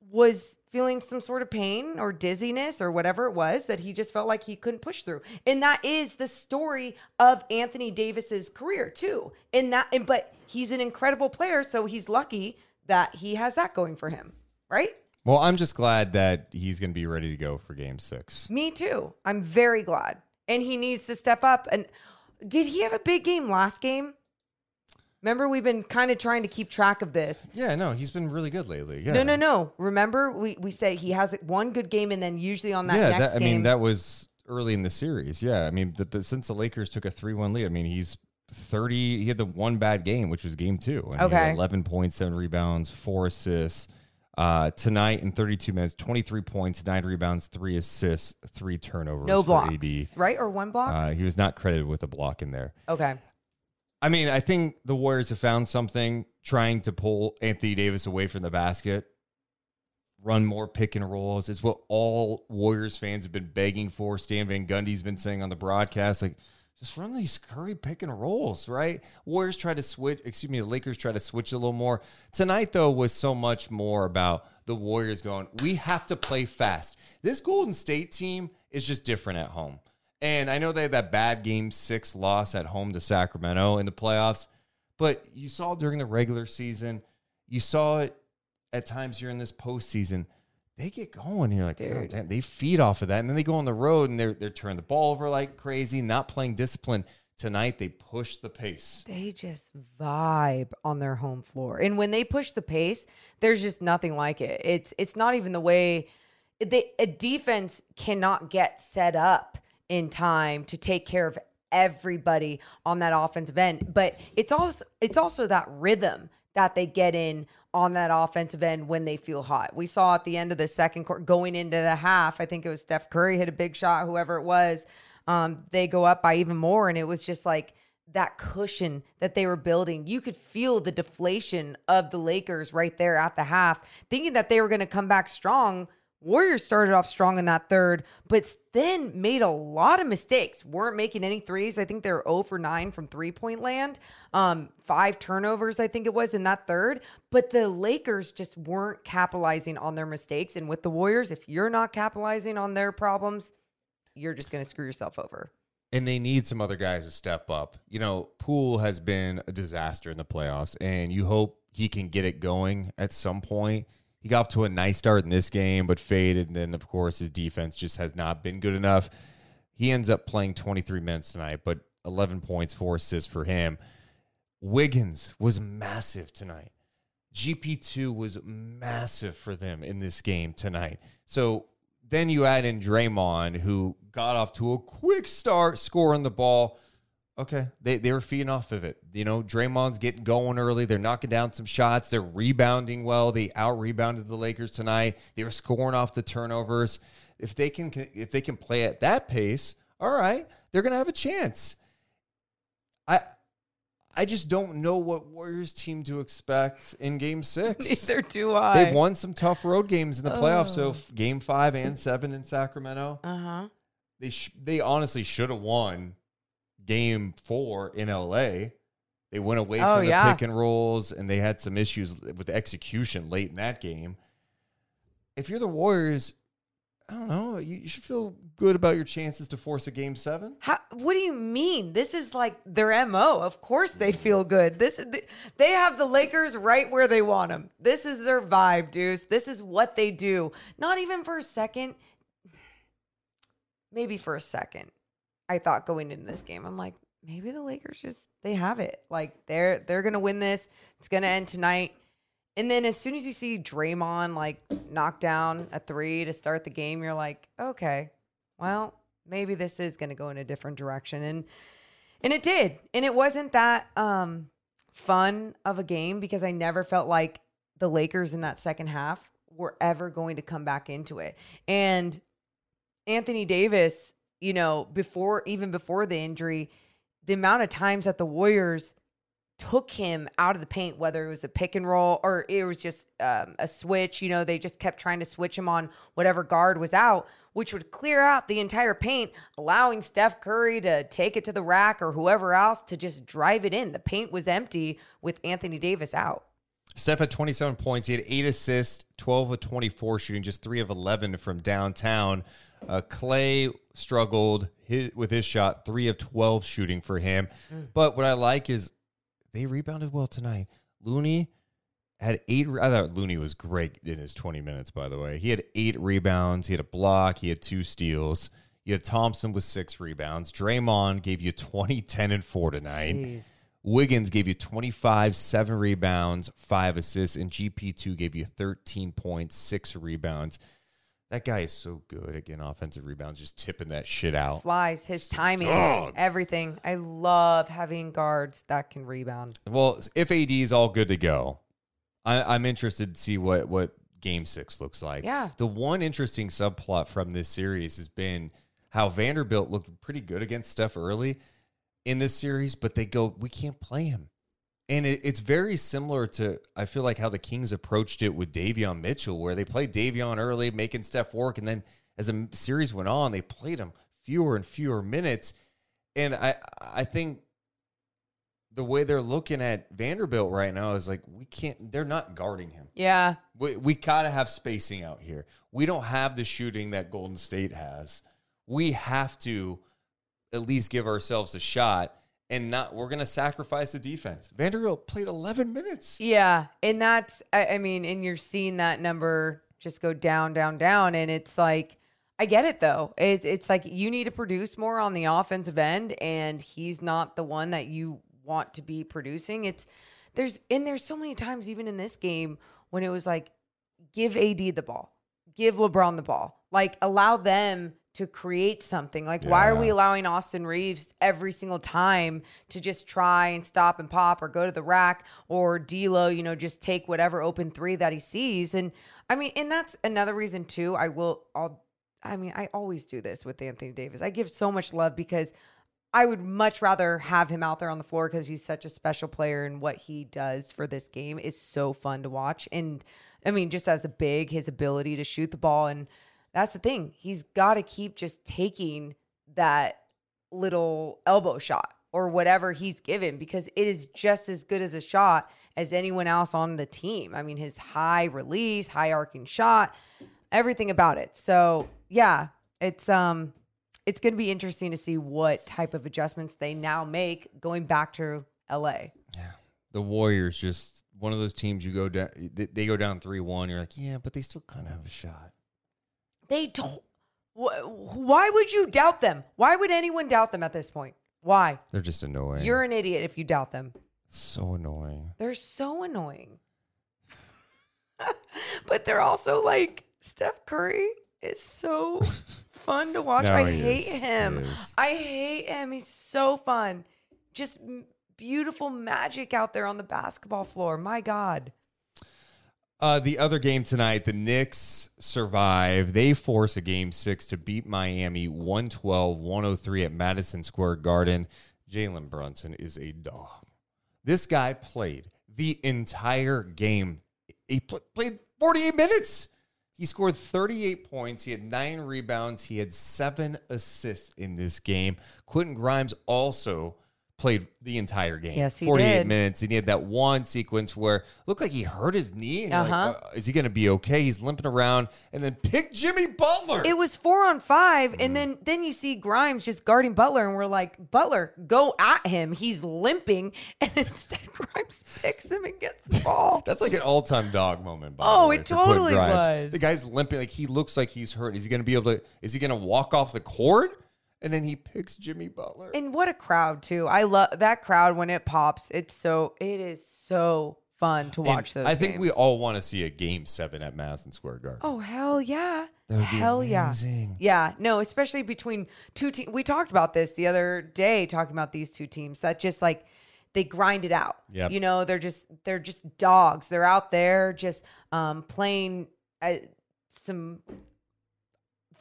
was feeling some sort of pain or dizziness or whatever it was that he just felt like he couldn't push through. And that is the story of Anthony Davis's career too. And that and but he's an incredible player, so he's lucky that he has that going for him, right? Well, I'm just glad that he's going to be ready to go for Game Six. Me too. I'm very glad. And he needs to step up and did he have a big game last game? Remember we've been kind of trying to keep track of this. Yeah, no, he's been really good lately. Yeah. No, no, no. Remember, we, we say he has one good game, and then usually on that yeah, next that, I game, mean that was early in the series. Yeah, I mean the, the, since the Lakers took a three-one lead, I mean he's thirty. He had the one bad game, which was Game Two. And Okay. eleven points, seven rebounds, four assists. Uh, tonight in 32 minutes, 23 points, nine rebounds, three assists, three turnovers. no blocks, AD. right? Or one block? Uh, he was not credited with a block in there. okay. I mean, I think the Warriors have found something trying to pull Anthony Davis away from the basket, run more pick and rolls. It's what all Warriors fans have been begging for. Stan Van Gundy's been saying on the broadcast, like, just run these Curry pick and rolls, right? Warriors try to switch, excuse me, the Lakers try to switch a little more. Tonight, though, was so much more about the Warriors going, we have to play fast. This Golden State team is just different at home. And I know they had that bad game six loss at home to Sacramento in the playoffs, but you saw during the regular season, you saw it at times during this postseason. They get going. You're like, oh, damn, they feed off of that. And then they go on the road and they're they're turning the ball over like crazy, not playing discipline. Tonight they push the pace. They just vibe on their home floor, and when they push the pace, there's just nothing like it. It's it's not even the way they, a defense cannot get set up in time to take care of everybody on that offensive end. But it's also it's also that rhythm that they get in on that offensive end when they feel hot. We saw at the end of the second quarter, going into the half, I think it was Steph Curry hit a big shot, whoever it was. Um, they go up by even more, and it was just like that cushion that they were building. You could feel the deflation of the Lakers right there at the half, thinking that they were going to come back strong. Warriors started off strong in that third, but then made a lot of mistakes. weren't making any threes. I think they're 0 for 9 from three point land. Um, five turnovers, I think it was in that third. But the Lakers just weren't capitalizing on their mistakes. And with the Warriors, if you're not capitalizing on their problems, you're just going to screw yourself over. and they need some other guys to step up. You know, Poole has been a disaster in the playoffs, and you hope he can get it going at some point. He got off to a nice start in this game, but faded. And then, of course, his defense just has not been good enough. He ends up playing 23 minutes tonight, but 11 points, four assists for him. Wiggins was massive tonight. GP2 was massive for them in this game tonight. So then you add in Draymond, who got off to a quick start scoring the ball. Okay, they, they were feeding off of it. You know, Draymond's getting going early. They're knocking down some shots. They're rebounding well. They out rebounded the Lakers tonight. They were scoring off the turnovers. If they can if they can play at that pace, all right, they're gonna have a chance. I I just don't know what Warriors team to expect in Game Six. Neither do I. They've won some tough road games in the playoffs. So Game Five and Seven in Sacramento, Uh huh. they sh- they honestly should have won Game Four in LA. They went away Oh, from the yeah. pick and rolls, and they had some issues with execution late in that game. If you're the Warriors, I don't know. You, you should feel good about your chances to force a game seven. How, what do you mean? This is like their MO. Of course they feel good. This is they have the Lakers right where they want them. This is their vibe, Deuce. This is what they do. Not even for a second. Maybe for a second. I thought going into this game, I'm like, maybe the Lakers just they have it. Like they're they're gonna win this. It's gonna end tonight. And then as soon as you see Draymond like knock down a three to start the game, you're like, okay, well, maybe this is to go in a different direction. And and it did. And it wasn't that um fun of a game because I never felt like the Lakers in that second half were ever going to come back into it. And Anthony Davis, you know, before even before the injury, the amount of times that the Warriors took him out of the paint, whether it was a pick and roll or it was just um, a switch. You know, they just kept trying to switch him on whatever guard was out, which would clear out the entire paint, allowing Steph Curry to take it to the rack or whoever else to just drive it in. The paint was empty with Anthony Davis out. Steph had 27 points. He had eight assists, 12 of 24 shooting, just three of 11 from downtown. Uh, Clay struggled his, with his shot, three of 12 shooting for him. Mm. But what I like is they rebounded well tonight. Looney had eight. I thought Looney was great in his 20 minutes, by the way. He had eight rebounds. He had a block. He had two steals. You had Thompson with six rebounds. Draymond gave you 20, 10, and 4 tonight. Jeez. Wiggins gave you 25, seven rebounds, five assists, and GP2 gave you 13 points, six rebounds. That guy is so good at getting offensive rebounds, just tipping that shit out. Flies, his timing, everything. I love having guards that can rebound. Well, if AD is all good to go, I, am interested to see what what Game Six looks like. Yeah. The one interesting subplot from this series has been how Vanderbilt looked pretty good against Steph early in this series, but they go, we can't play him. And it, it's very similar to I feel like how the Kings approached it with Davion Mitchell, where they played Davion early, making Steph work, and then as the series went on, they played him fewer and fewer minutes. And I I think the way they're looking at Vanderbilt right now is like we can't. They're not guarding him. Yeah, we we gotta have spacing out here. We don't have the shooting that Golden State has. We have to at least give ourselves a shot and not we're going to sacrifice the defense. Vanderbilt played 11 minutes. Yeah, and that's I, I, mean, and you're seeing that number just go down, down, down, and it's like I get it though. It, it's like you need to produce more on the offensive end, and he's not the one that you want to be producing. It's there's and there's so many times even in this game when it was like give AD the ball, give LeBron the ball, like allow them to create something. Like, yeah. why are we allowing Austin Reaves every single time to just try and stop and pop or go to the rack or D'Lo, you know, just take whatever open three that he sees? And I mean, and that's another reason too. I will, I'll, I mean, I always do this with Anthony Davis. I give so much love because I would much rather have him out there on the floor because he's such a special player and what he does for this game is so fun to watch. And I mean, just as a big, his ability to shoot the ball and that's the thing. He's got to keep just taking that little elbow shot or whatever he's given because it is just as good as a shot as anyone else on the team. I mean, his high release, high arcing shot, everything about it. So, yeah, it's um it's going to be interesting to see what type of adjustments they now make going back to LA. Yeah. The Warriors just one of those teams you go down they go down 3-1 you're like, "Yeah, but they still kind of have a shot." They don't. Why would you doubt them? Why would anyone doubt them at this point? Why? They're just annoying. You're an idiot if you doubt them. So annoying. They're so annoying. but they're also like Steph Curry is so fun to watch. No, I hate is. him. I hate him. He's so fun. Just beautiful magic out there on the basketball floor. My God. Uh, the other game tonight, the Knicks survive. They force a game six to beat Miami 112 103 at Madison Square Garden. Jalen Brunson is a dog. This guy played the entire game. He pl- played 48 minutes. He scored 38 points. He had nine rebounds. He had seven assists in this game. Quentin Grimes also played the entire game. Yes, he 48 did. minutes. And he had that one sequence where looked like he hurt his knee. And you're like, Uh-huh. uh, is he going to be okay? He's limping around and then pick Jimmy Butler. It was four on five, Mm. and then then you see Grimes just guarding Butler, and we're like, Butler, go at him. He's limping, and instead Grimes picks him and gets the ball. That's like an all-time dog moment. By Oh, the way, it totally was. The guy's limping, like he looks like he's hurt. Is he going to be able to? Is he going to walk off the court? And then he picks Jimmy Butler. and what a crowd too! I love that crowd when it pops. It's so it is so fun to And watch those. I think we all want to see a game seven at Madison Square Garden. Oh hell yeah! That would be hell amazing. yeah! Yeah, no, especially between two teams. We talked about this the other day, talking about these two teams that just like they grind it out. Yep. You know, they're just they're just dogs. They're out there just um, playing uh, some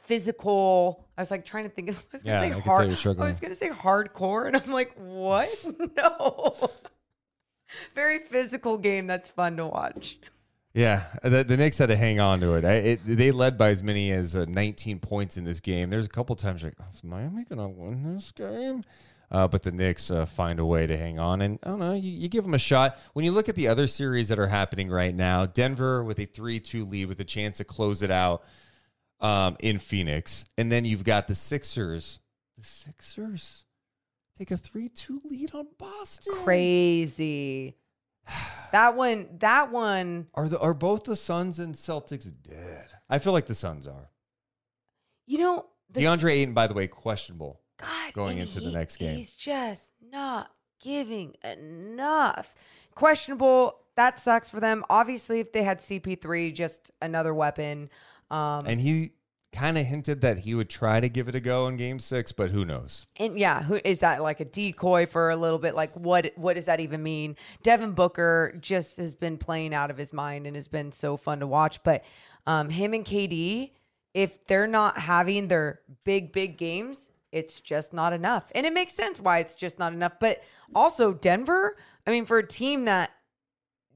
physical. I was like trying to think. Of, I was gonna Yeah, say hard. I was gonna say hardcore, and I'm like, what? no. Very physical game that's fun to watch. Yeah, the, the Knicks had to hang on to it. I, it they led by as many as uh, 19 points in this game. There's a couple times like, oh, is Miami gonna win this game? Uh, but the Knicks uh, find a way to hang on, and I don't know. You, you give them a shot. When you look at the other series that are happening right now, Denver with a three-two lead with a chance to close it out um, in Phoenix, and then you've got the Sixers. The Sixers take a three-two lead on Boston. Crazy. That one. That one. Are the are both the Suns and Celtics dead? I feel like the Suns are. You know, the DeAndre Ayton, by the way, questionable. God, going into the next game. He's just not giving enough. Questionable. That sucks for them. Obviously, if they had CP3, just another weapon. Um, And he kind of hinted that he would try to give it a go in game six, but who knows? And yeah, who is that like a decoy for a little bit? Like what what does that even mean? Devin Booker just has been playing out of his mind and has been so fun to watch. But um him and KD, if they're not having their big, big games, it's just not enough. And it makes sense why it's just not enough. But also Denver, I mean, for a team that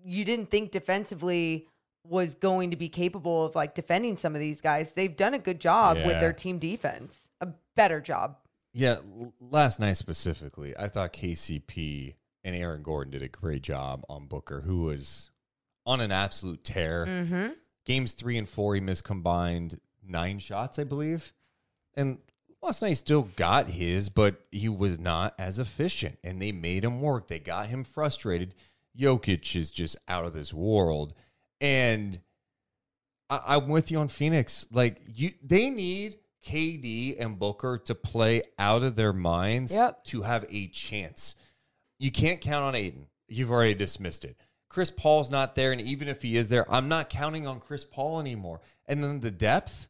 you didn't think defensively was going to be capable of like defending some of these guys, they've done a good job with their team defense. A better job. Yeah, last night specifically, I thought KCP and Aaron Gordon did a great job on Booker, who was on an absolute tear. Mm-hmm. Games three and four, he missed combined nine shots, I believe. And last night he still got his, but he was not as efficient. And they made him work. They got him frustrated. Jokic is just out of this world. And I, I'm with you on Phoenix. Like you they need KD and Booker to play out of their minds Yep. to have a chance. You can't count on Ayton. You've already dismissed it. Chris Paul's not there, and even if he is there, I'm not counting on Chris Paul anymore. And then the depth,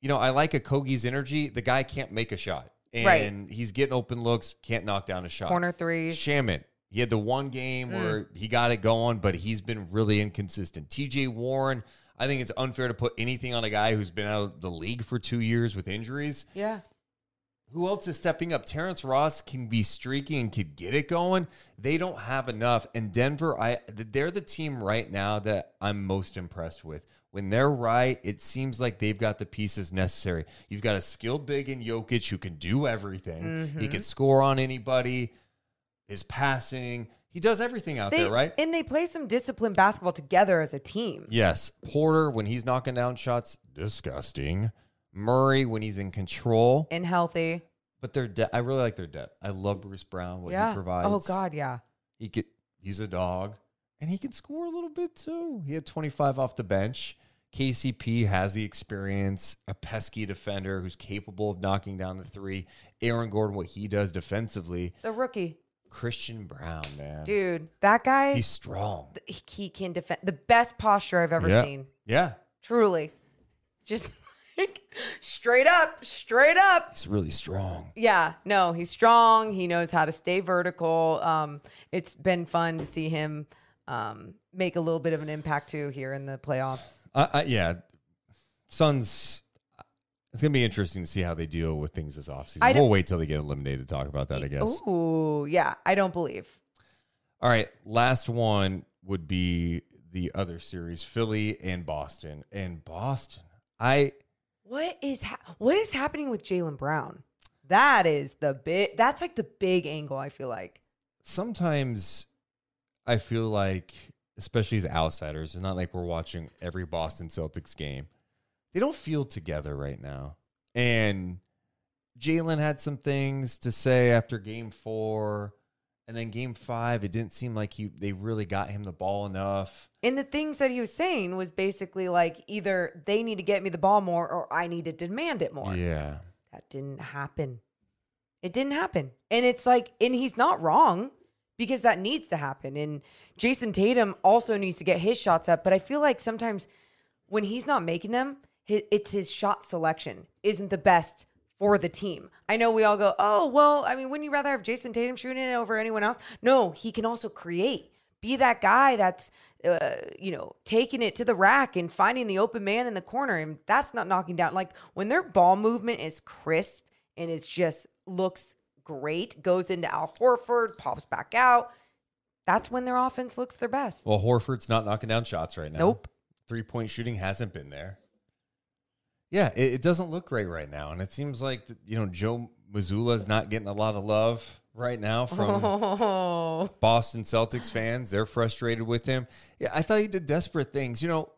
you know, I like Okogie's energy. The guy can't make a shot. And Right. he's getting open looks, can't knock down a shot. Corner threes. Shamet, he had the one game mm. where he got it going, but he's been really inconsistent. TJ Warren, I think it's unfair to put anything on a guy who's been out of the league for two years with injuries. Yeah. Who else is stepping up? Terrence Ross can be streaky and could get it going. They don't have enough. And Denver, I they're the team right now that I'm most impressed with. When they're right, it seems like they've got the pieces necessary. You've got a skilled big in Jokic who can do everything. He mm-hmm. can score on anybody. His passing, he does everything out They, there, right? And they play some disciplined basketball together as a team. Yes. Porter, when he's knocking down shots, disgusting. Murray, when he's in control. And healthy. But their de- I really like their depth. I love Bruce Brown, what yeah. he provides. Oh God, yeah. He could he's a dog. And he can score a little bit too. He had 25 off the bench. KCP has the experience, a pesky defender who's capable of knocking down the three. Aaron Gordon, what he does defensively. The rookie. Christian Braun, man. Dude, that guy He's strong. he, he can defend the best posture I've ever yeah. seen. Yeah. Truly. Just like straight up, straight up. He's really strong. Yeah, no, he's strong. He knows how to stay vertical. Um, it's been fun to see him um, make a little bit of an impact too here in the playoffs. Uh, uh, yeah, Suns. It's gonna be interesting to see how they deal with things this offseason. We'll wait till they get eliminated to talk about that. I guess. Ooh, yeah, I don't believe. All right, last one would be the other series, Philly and Boston. And Boston, I What is ha- what is happening with Jaylen Brown? That is the big. That's like the big angle. I feel like. sometimes I feel like, especially as outsiders, it's not like we're watching every Boston Celtics game. They don't feel together right now. And Jaylen had some things to say after game four. And then game five, it didn't seem like he they really got him the ball enough. And the things that he was saying was basically like either they need to get me the ball more or I need to demand it more. Yeah. That didn't happen. It didn't happen. And it's like, and he's not wrong because that needs to happen. And Jayson Tatum also needs to get his shots up. But I feel like sometimes when he's not making them, it's his shot selection isn't the best for the team. I know we all go, oh, well, I mean, wouldn't you rather have Jayson Tatum shooting it over anyone else? No, he can also create. Be that guy that's, uh, you know, taking it to the rack and finding the open man in the corner. And that's not knocking down. Like when their ball movement is crisp and it just looks great, goes into Al Horford, pops back out. That's when their offense looks their best. Well, Horford's not knocking down shots right now. Nope. Three point shooting hasn't been there. Yeah, it, it doesn't look great right now. And it seems like, you know, Joe Mazzulla is not getting a lot of love right now from Oh, Boston Celtics fans. They're frustrated with him. Yeah, I thought he did desperate things. You know,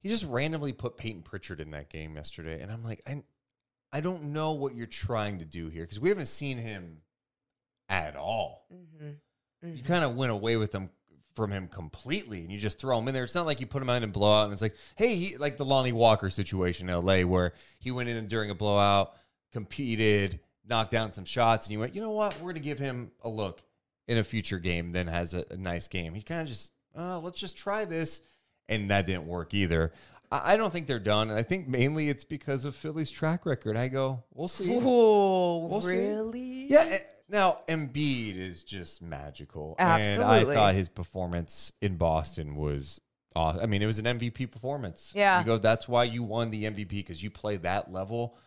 he just randomly put Peyton Pritchard in that game yesterday. And I'm like, I, I don't know what you're trying to do here because we haven't seen him at all. Mm-hmm. You mm-hmm. kind of went away with him from him completely, and you just throw him in there. It's not like you put him out in a blowout, and it's like, hey, he, like the Lonnie Walker situation in LA, where he went in during a blowout, competed, knocked down some shots, and you went, you know what, we're gonna give him a look in a future game, then has a, a nice game. He kind of just, uh, let's just try this, and that didn't work either. I, I don't think they're done, and I think mainly it's because of Philly's track record. I go, we'll see. oh We'll see. really? Yeah. eh, Now Embiid is just magical, and I thought his performance in Boston was. Awesome. I mean, it was an MVP performance. Yeah. you go. That's why you won the MVP because you play that level.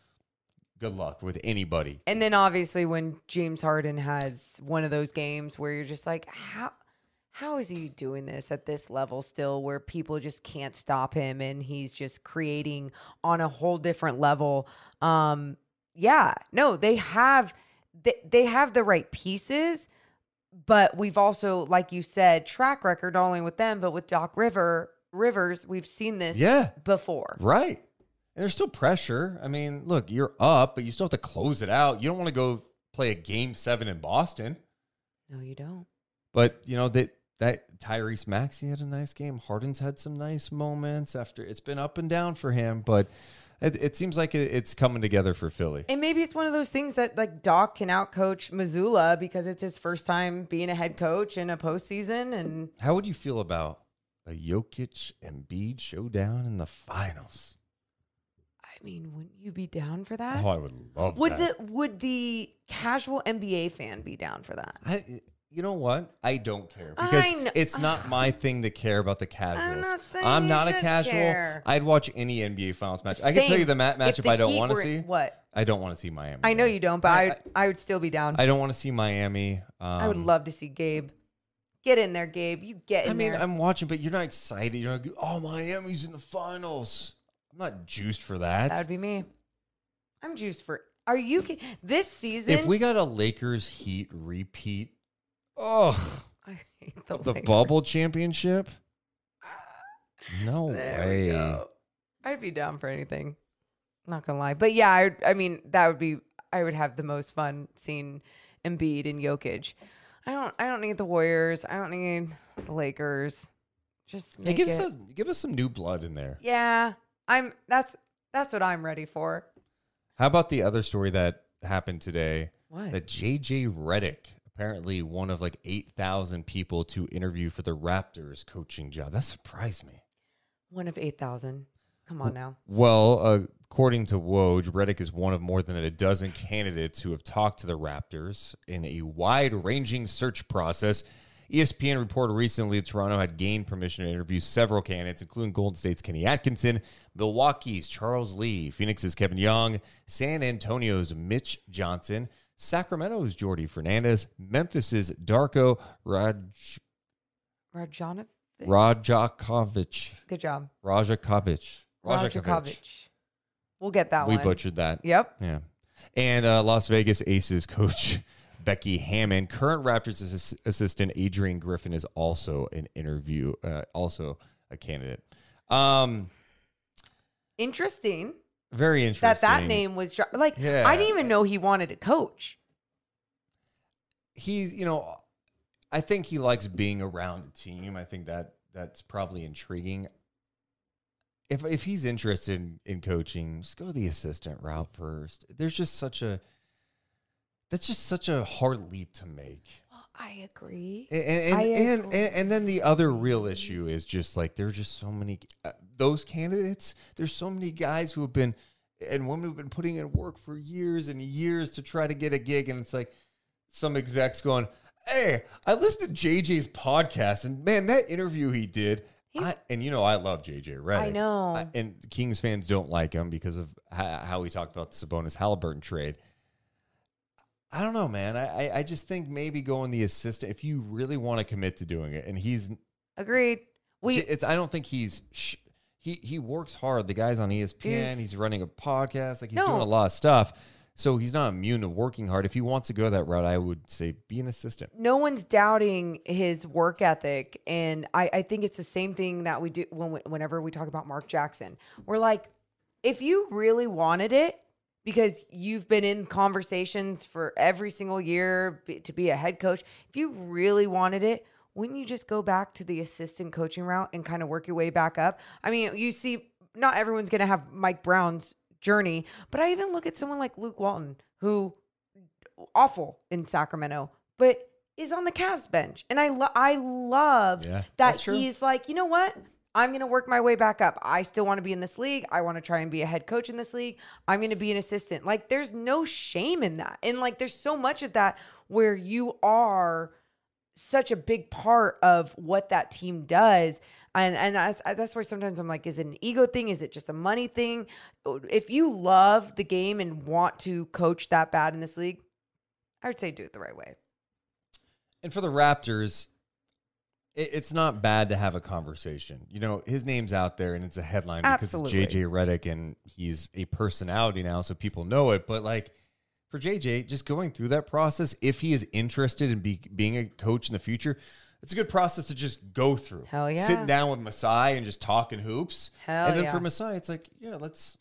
Good luck with anybody. And then obviously when James Harden has one of those games where you're just like, how how is he doing this at this level still where people just can't stop him and he's just creating on a whole different level. Um yeah, no, they have they, they have the right pieces, but we've also like you said track record not only with them but with Doc River Rivers, we've seen this Yeah. before. Right. And there's still pressure. I mean, look, you're up, but you still have to close it out. You don't want to go play a game seven in Boston. No, you don't. But you know that that Tyrese Maxey had a nice game. Harden's had some nice moments after it's been up and down for him, but it, it seems like it, it's coming together for Philly. And maybe it's one of those things that like Doc can outcoach Mazzulla because it's his first time being a head coach in a postseason. And How would you feel about a Jokic Embiid showdown in the finals? I mean, wouldn't you be down for that? Oh, I would love would that. the would the casual NBA fan be down for that? I, you know what? I don't care because it's not my thing to care about the casuals. not I'm not a casual. care. I'd watch any NBA finals match. I can tell you the ma- If matchup the I don't want to see. What? I don't want to see Miami. I know you don't, but I- I, I, would still be down. I don't want to see Miami. Um, I would love to see Gabe. Get in there, Gabe. You get in I mean, there. I'm watching, but you're not excited. You're like, oh, Miami's in the finals. I'm not juiced for that. that would be me. I'm juiced for. Are you this season? if we got a Lakers Heat repeat, oh, I hate the, the Lakers. bubble championship. Ah, no There way. we go. I'd be down for anything. Not gonna lie, but yeah, I, I mean that would be. I would have the most fun seeing Embiid and Jokic. I don't. I don't need the Warriors. I don't need the Lakers. Just make give it. us give us some new blood in there. yeah, I'm. That's that's what I'm ready for. How about the other story that happened today? What? That JJ Redick, apparently one of like eight thousand people to interview for the Raptors coaching job. That surprised me. One of eight thousand. Come on now. Well, uh, according to Woj, Redick is one of more than a dozen candidates who have talked to the Raptors in a wide ranging search process. ESPN reported recently that Toronto had gained permission to interview several candidates, including Golden State's Kenny Atkinson, Milwaukee's Charles Lee, Phoenix's Kevin Young, San Antonio's Mitch Johnson, Sacramento's Jordi Fernandez, Memphis's Darko Raj- Rajanovic. Rajakovic. Good job. Rajakovic. Rajakovic. We'll get that We one. We butchered that. Yep. Yeah. And uh, Las Vegas Aces coach Becky Hammon, current Raptors assis- assistant Adrian Griffin is also an interview, uh, also a candidate. Um, Interesting very interesting. that that name was dro- like Yeah. I didn't even know he wanted to coach. he's you know i think he likes being around a team i think that that's probably intriguing if if he's interested in, in coaching just go the assistant route first there's just such a that's just such a hard leap to make I agree. and and I and, agree. and, and then the other real issue is just like there's just so many uh, those candidates there's so many guys who have been and women who've been putting in work for years and years to try to get a gig and it's like some execs going hey i listened to jj's podcast and man that interview he did He- I, and you know i love jj right I know. and kings fans don't like him because of how, how he talked about the sabonis halliburton trade I don't know, man. I, I I just think maybe going the assistant if you really want to commit to doing it, and he's Agreed. We it's. I don't think he's sh- he he works hard. The guy's on ESPN. He's- He's running a podcast. Like he's No. doing a lot of stuff. So he's not immune to working hard. If he wants to go that route, I would say be an assistant. no one's doubting his work ethic and I, I think it's the same thing that we do when we, whenever we talk about mark jackson we're like if you really wanted it because you've been in conversations for every single year to be a head coach if you really wanted it wouldn't you just go back to the assistant coaching route and kind of work your way back up i mean you see not everyone's going to have mike brown's journey but i even look at someone like luke walton who awful in Sacramento, but is on the Cavs bench. And I lo- I love Yeah, that he's like, you know what? I'm going to work my way back up. I still want to be in this league. I want to try and be a head coach in this league. I'm going to be an assistant. Like there's no shame in that. And like there's so much of that where you are such a big part of what that team does. And and that's, that's where sometimes I'm like, is it an ego thing? Is it just a money thing? If you love the game and want to coach that bad in this league, I would say do it the right way. And for the Raptors, it's not bad to have a conversation. You know, his name's out there and it's a headline Absolutely. because it's JJ Redick and he's a personality now, so people know it. But like for JJ, just going through that process, if he is interested in be, being a coach in the future, it's a good process to just go through. Hell yeah. Sitting down with Masai and just talking hoops. Hell and then yeah. for Masai, it's like, yeah, let's,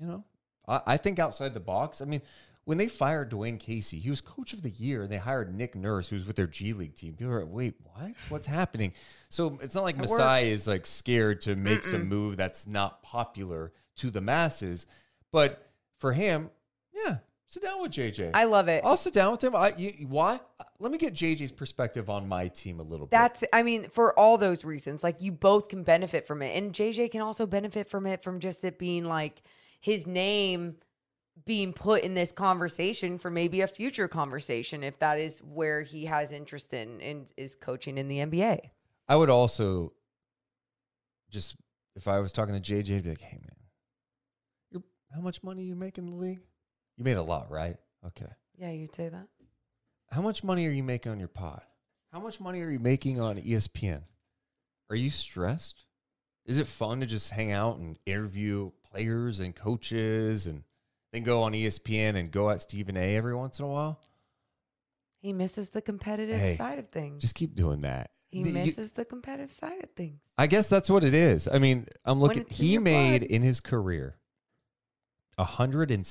you know, I, I think outside the box. I mean, when they fired Dwane Casey, he was coach of the year, and they hired Nick Nurse, who was with their G League team. People are like, wait, what? What's happening? So it's not like Masai is like scared to make some move that's not popular to the masses. But for him, yeah, sit down with JJ. I love it. I'll sit down with him. I, you, why? Let me get JJ's perspective on my team a little bit. That's I mean, for all those reasons, like you both can benefit from it. And JJ can also benefit from it from just it being like his name being put in this conversation for maybe a future conversation if that is where he has interest in and is coaching in the NBA. I would also just if I was talking to JJ, I'd be like, "Hey man, you're how much money you make in the league? You made a lot, right? Okay. Yeah, you'd say that. How much money are you making on your pod? How much money are you making on ESPN? Are you stressed? Is it fun to just hang out and interview players and coaches and then go on ESPN and go at Stephen A every once in a while? He misses the competitive Hey, side of things. Just keep doing that. he you- misses the competitive side of things. I guess that's what it is. I mean, I'm looking. it's in He made blood. in his career hundred and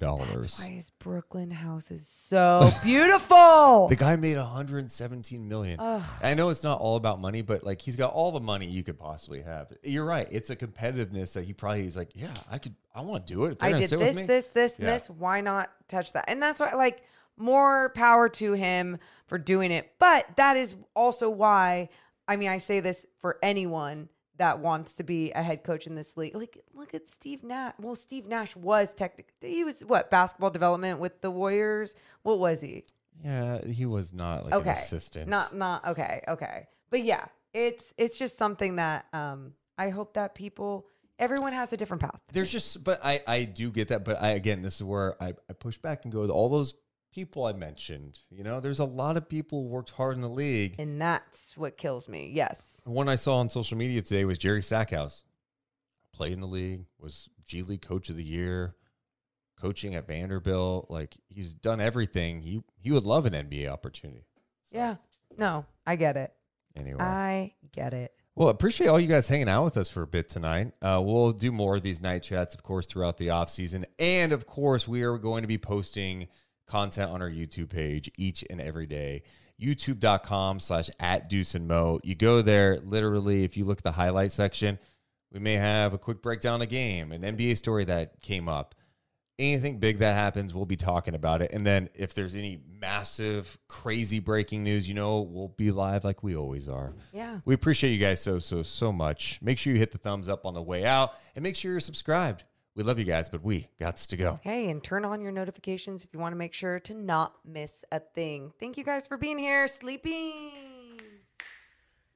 million That's dollars. why his Brooklyn house is so beautiful. The guy made 117 million. Ugh. I know it's not all about money, but like he's got all the money you could possibly have. You're right. It's a competitiveness that he probably is like, yeah, I could, I want to do it. I did this, this, this, Yeah. this. Why not touch that? And that's why, like, more power to him for doing it. But that is also why, I mean, I say this for anyone that wants to be a head coach in this league. Like, look at Steve Nash. Well, Steve Nash was technically, he was what, basketball development with the Warriors? What was he? Yeah, he was not like okay. an assistant. Not, not, okay, okay. But yeah, it's, it's just something that um I hope that people, everyone has a different path. There's just, but I, I do get that. But I, again, this is where I, I push back and go, with all those people I mentioned, you know, there's a lot of people who worked hard in the league. And that's what kills me. Yes. The one I saw on social media today was Jerry Stackhouse. Played in the league, was G League Coach of the Year, coaching at Vanderbilt. Like he's done everything. He he would love an NBA opportunity. Yeah. No, I get it. Anyway, I get it. well, appreciate all you guys hanging out with us for a bit tonight. Uh, we'll do more of these night chats, of course, throughout the off season, and of course, we are going to be posting content on our YouTube page each and every day. YouTube.com slash at Deuce and Mo. You go there, literally, if you look at the highlight section, we may have a quick breakdown of the game, an NBA story that came up. Anything big that happens, we'll be talking about it. And then if there's any massive, crazy breaking news, you know, we'll be live like we always are. Yeah. We appreciate you guys so, so, so much. Make sure you hit the thumbs up on the way out and make sure you're subscribed. We love you guys, but we got to go. Hey, and turn on your notifications if you want to make sure to not miss a thing. Thank you guys for being here. Sleeping.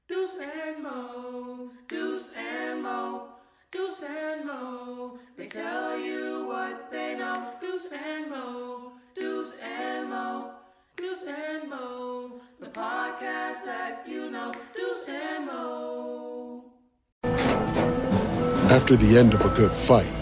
Deuce and Mo, Deuce and Mo, Deuce and Mo. They tell you what they know. Deuce and Mo, Deuce and Mo, Deuce and Mo. The podcast that you know. Deuce and Mo. After the end of a good fight, you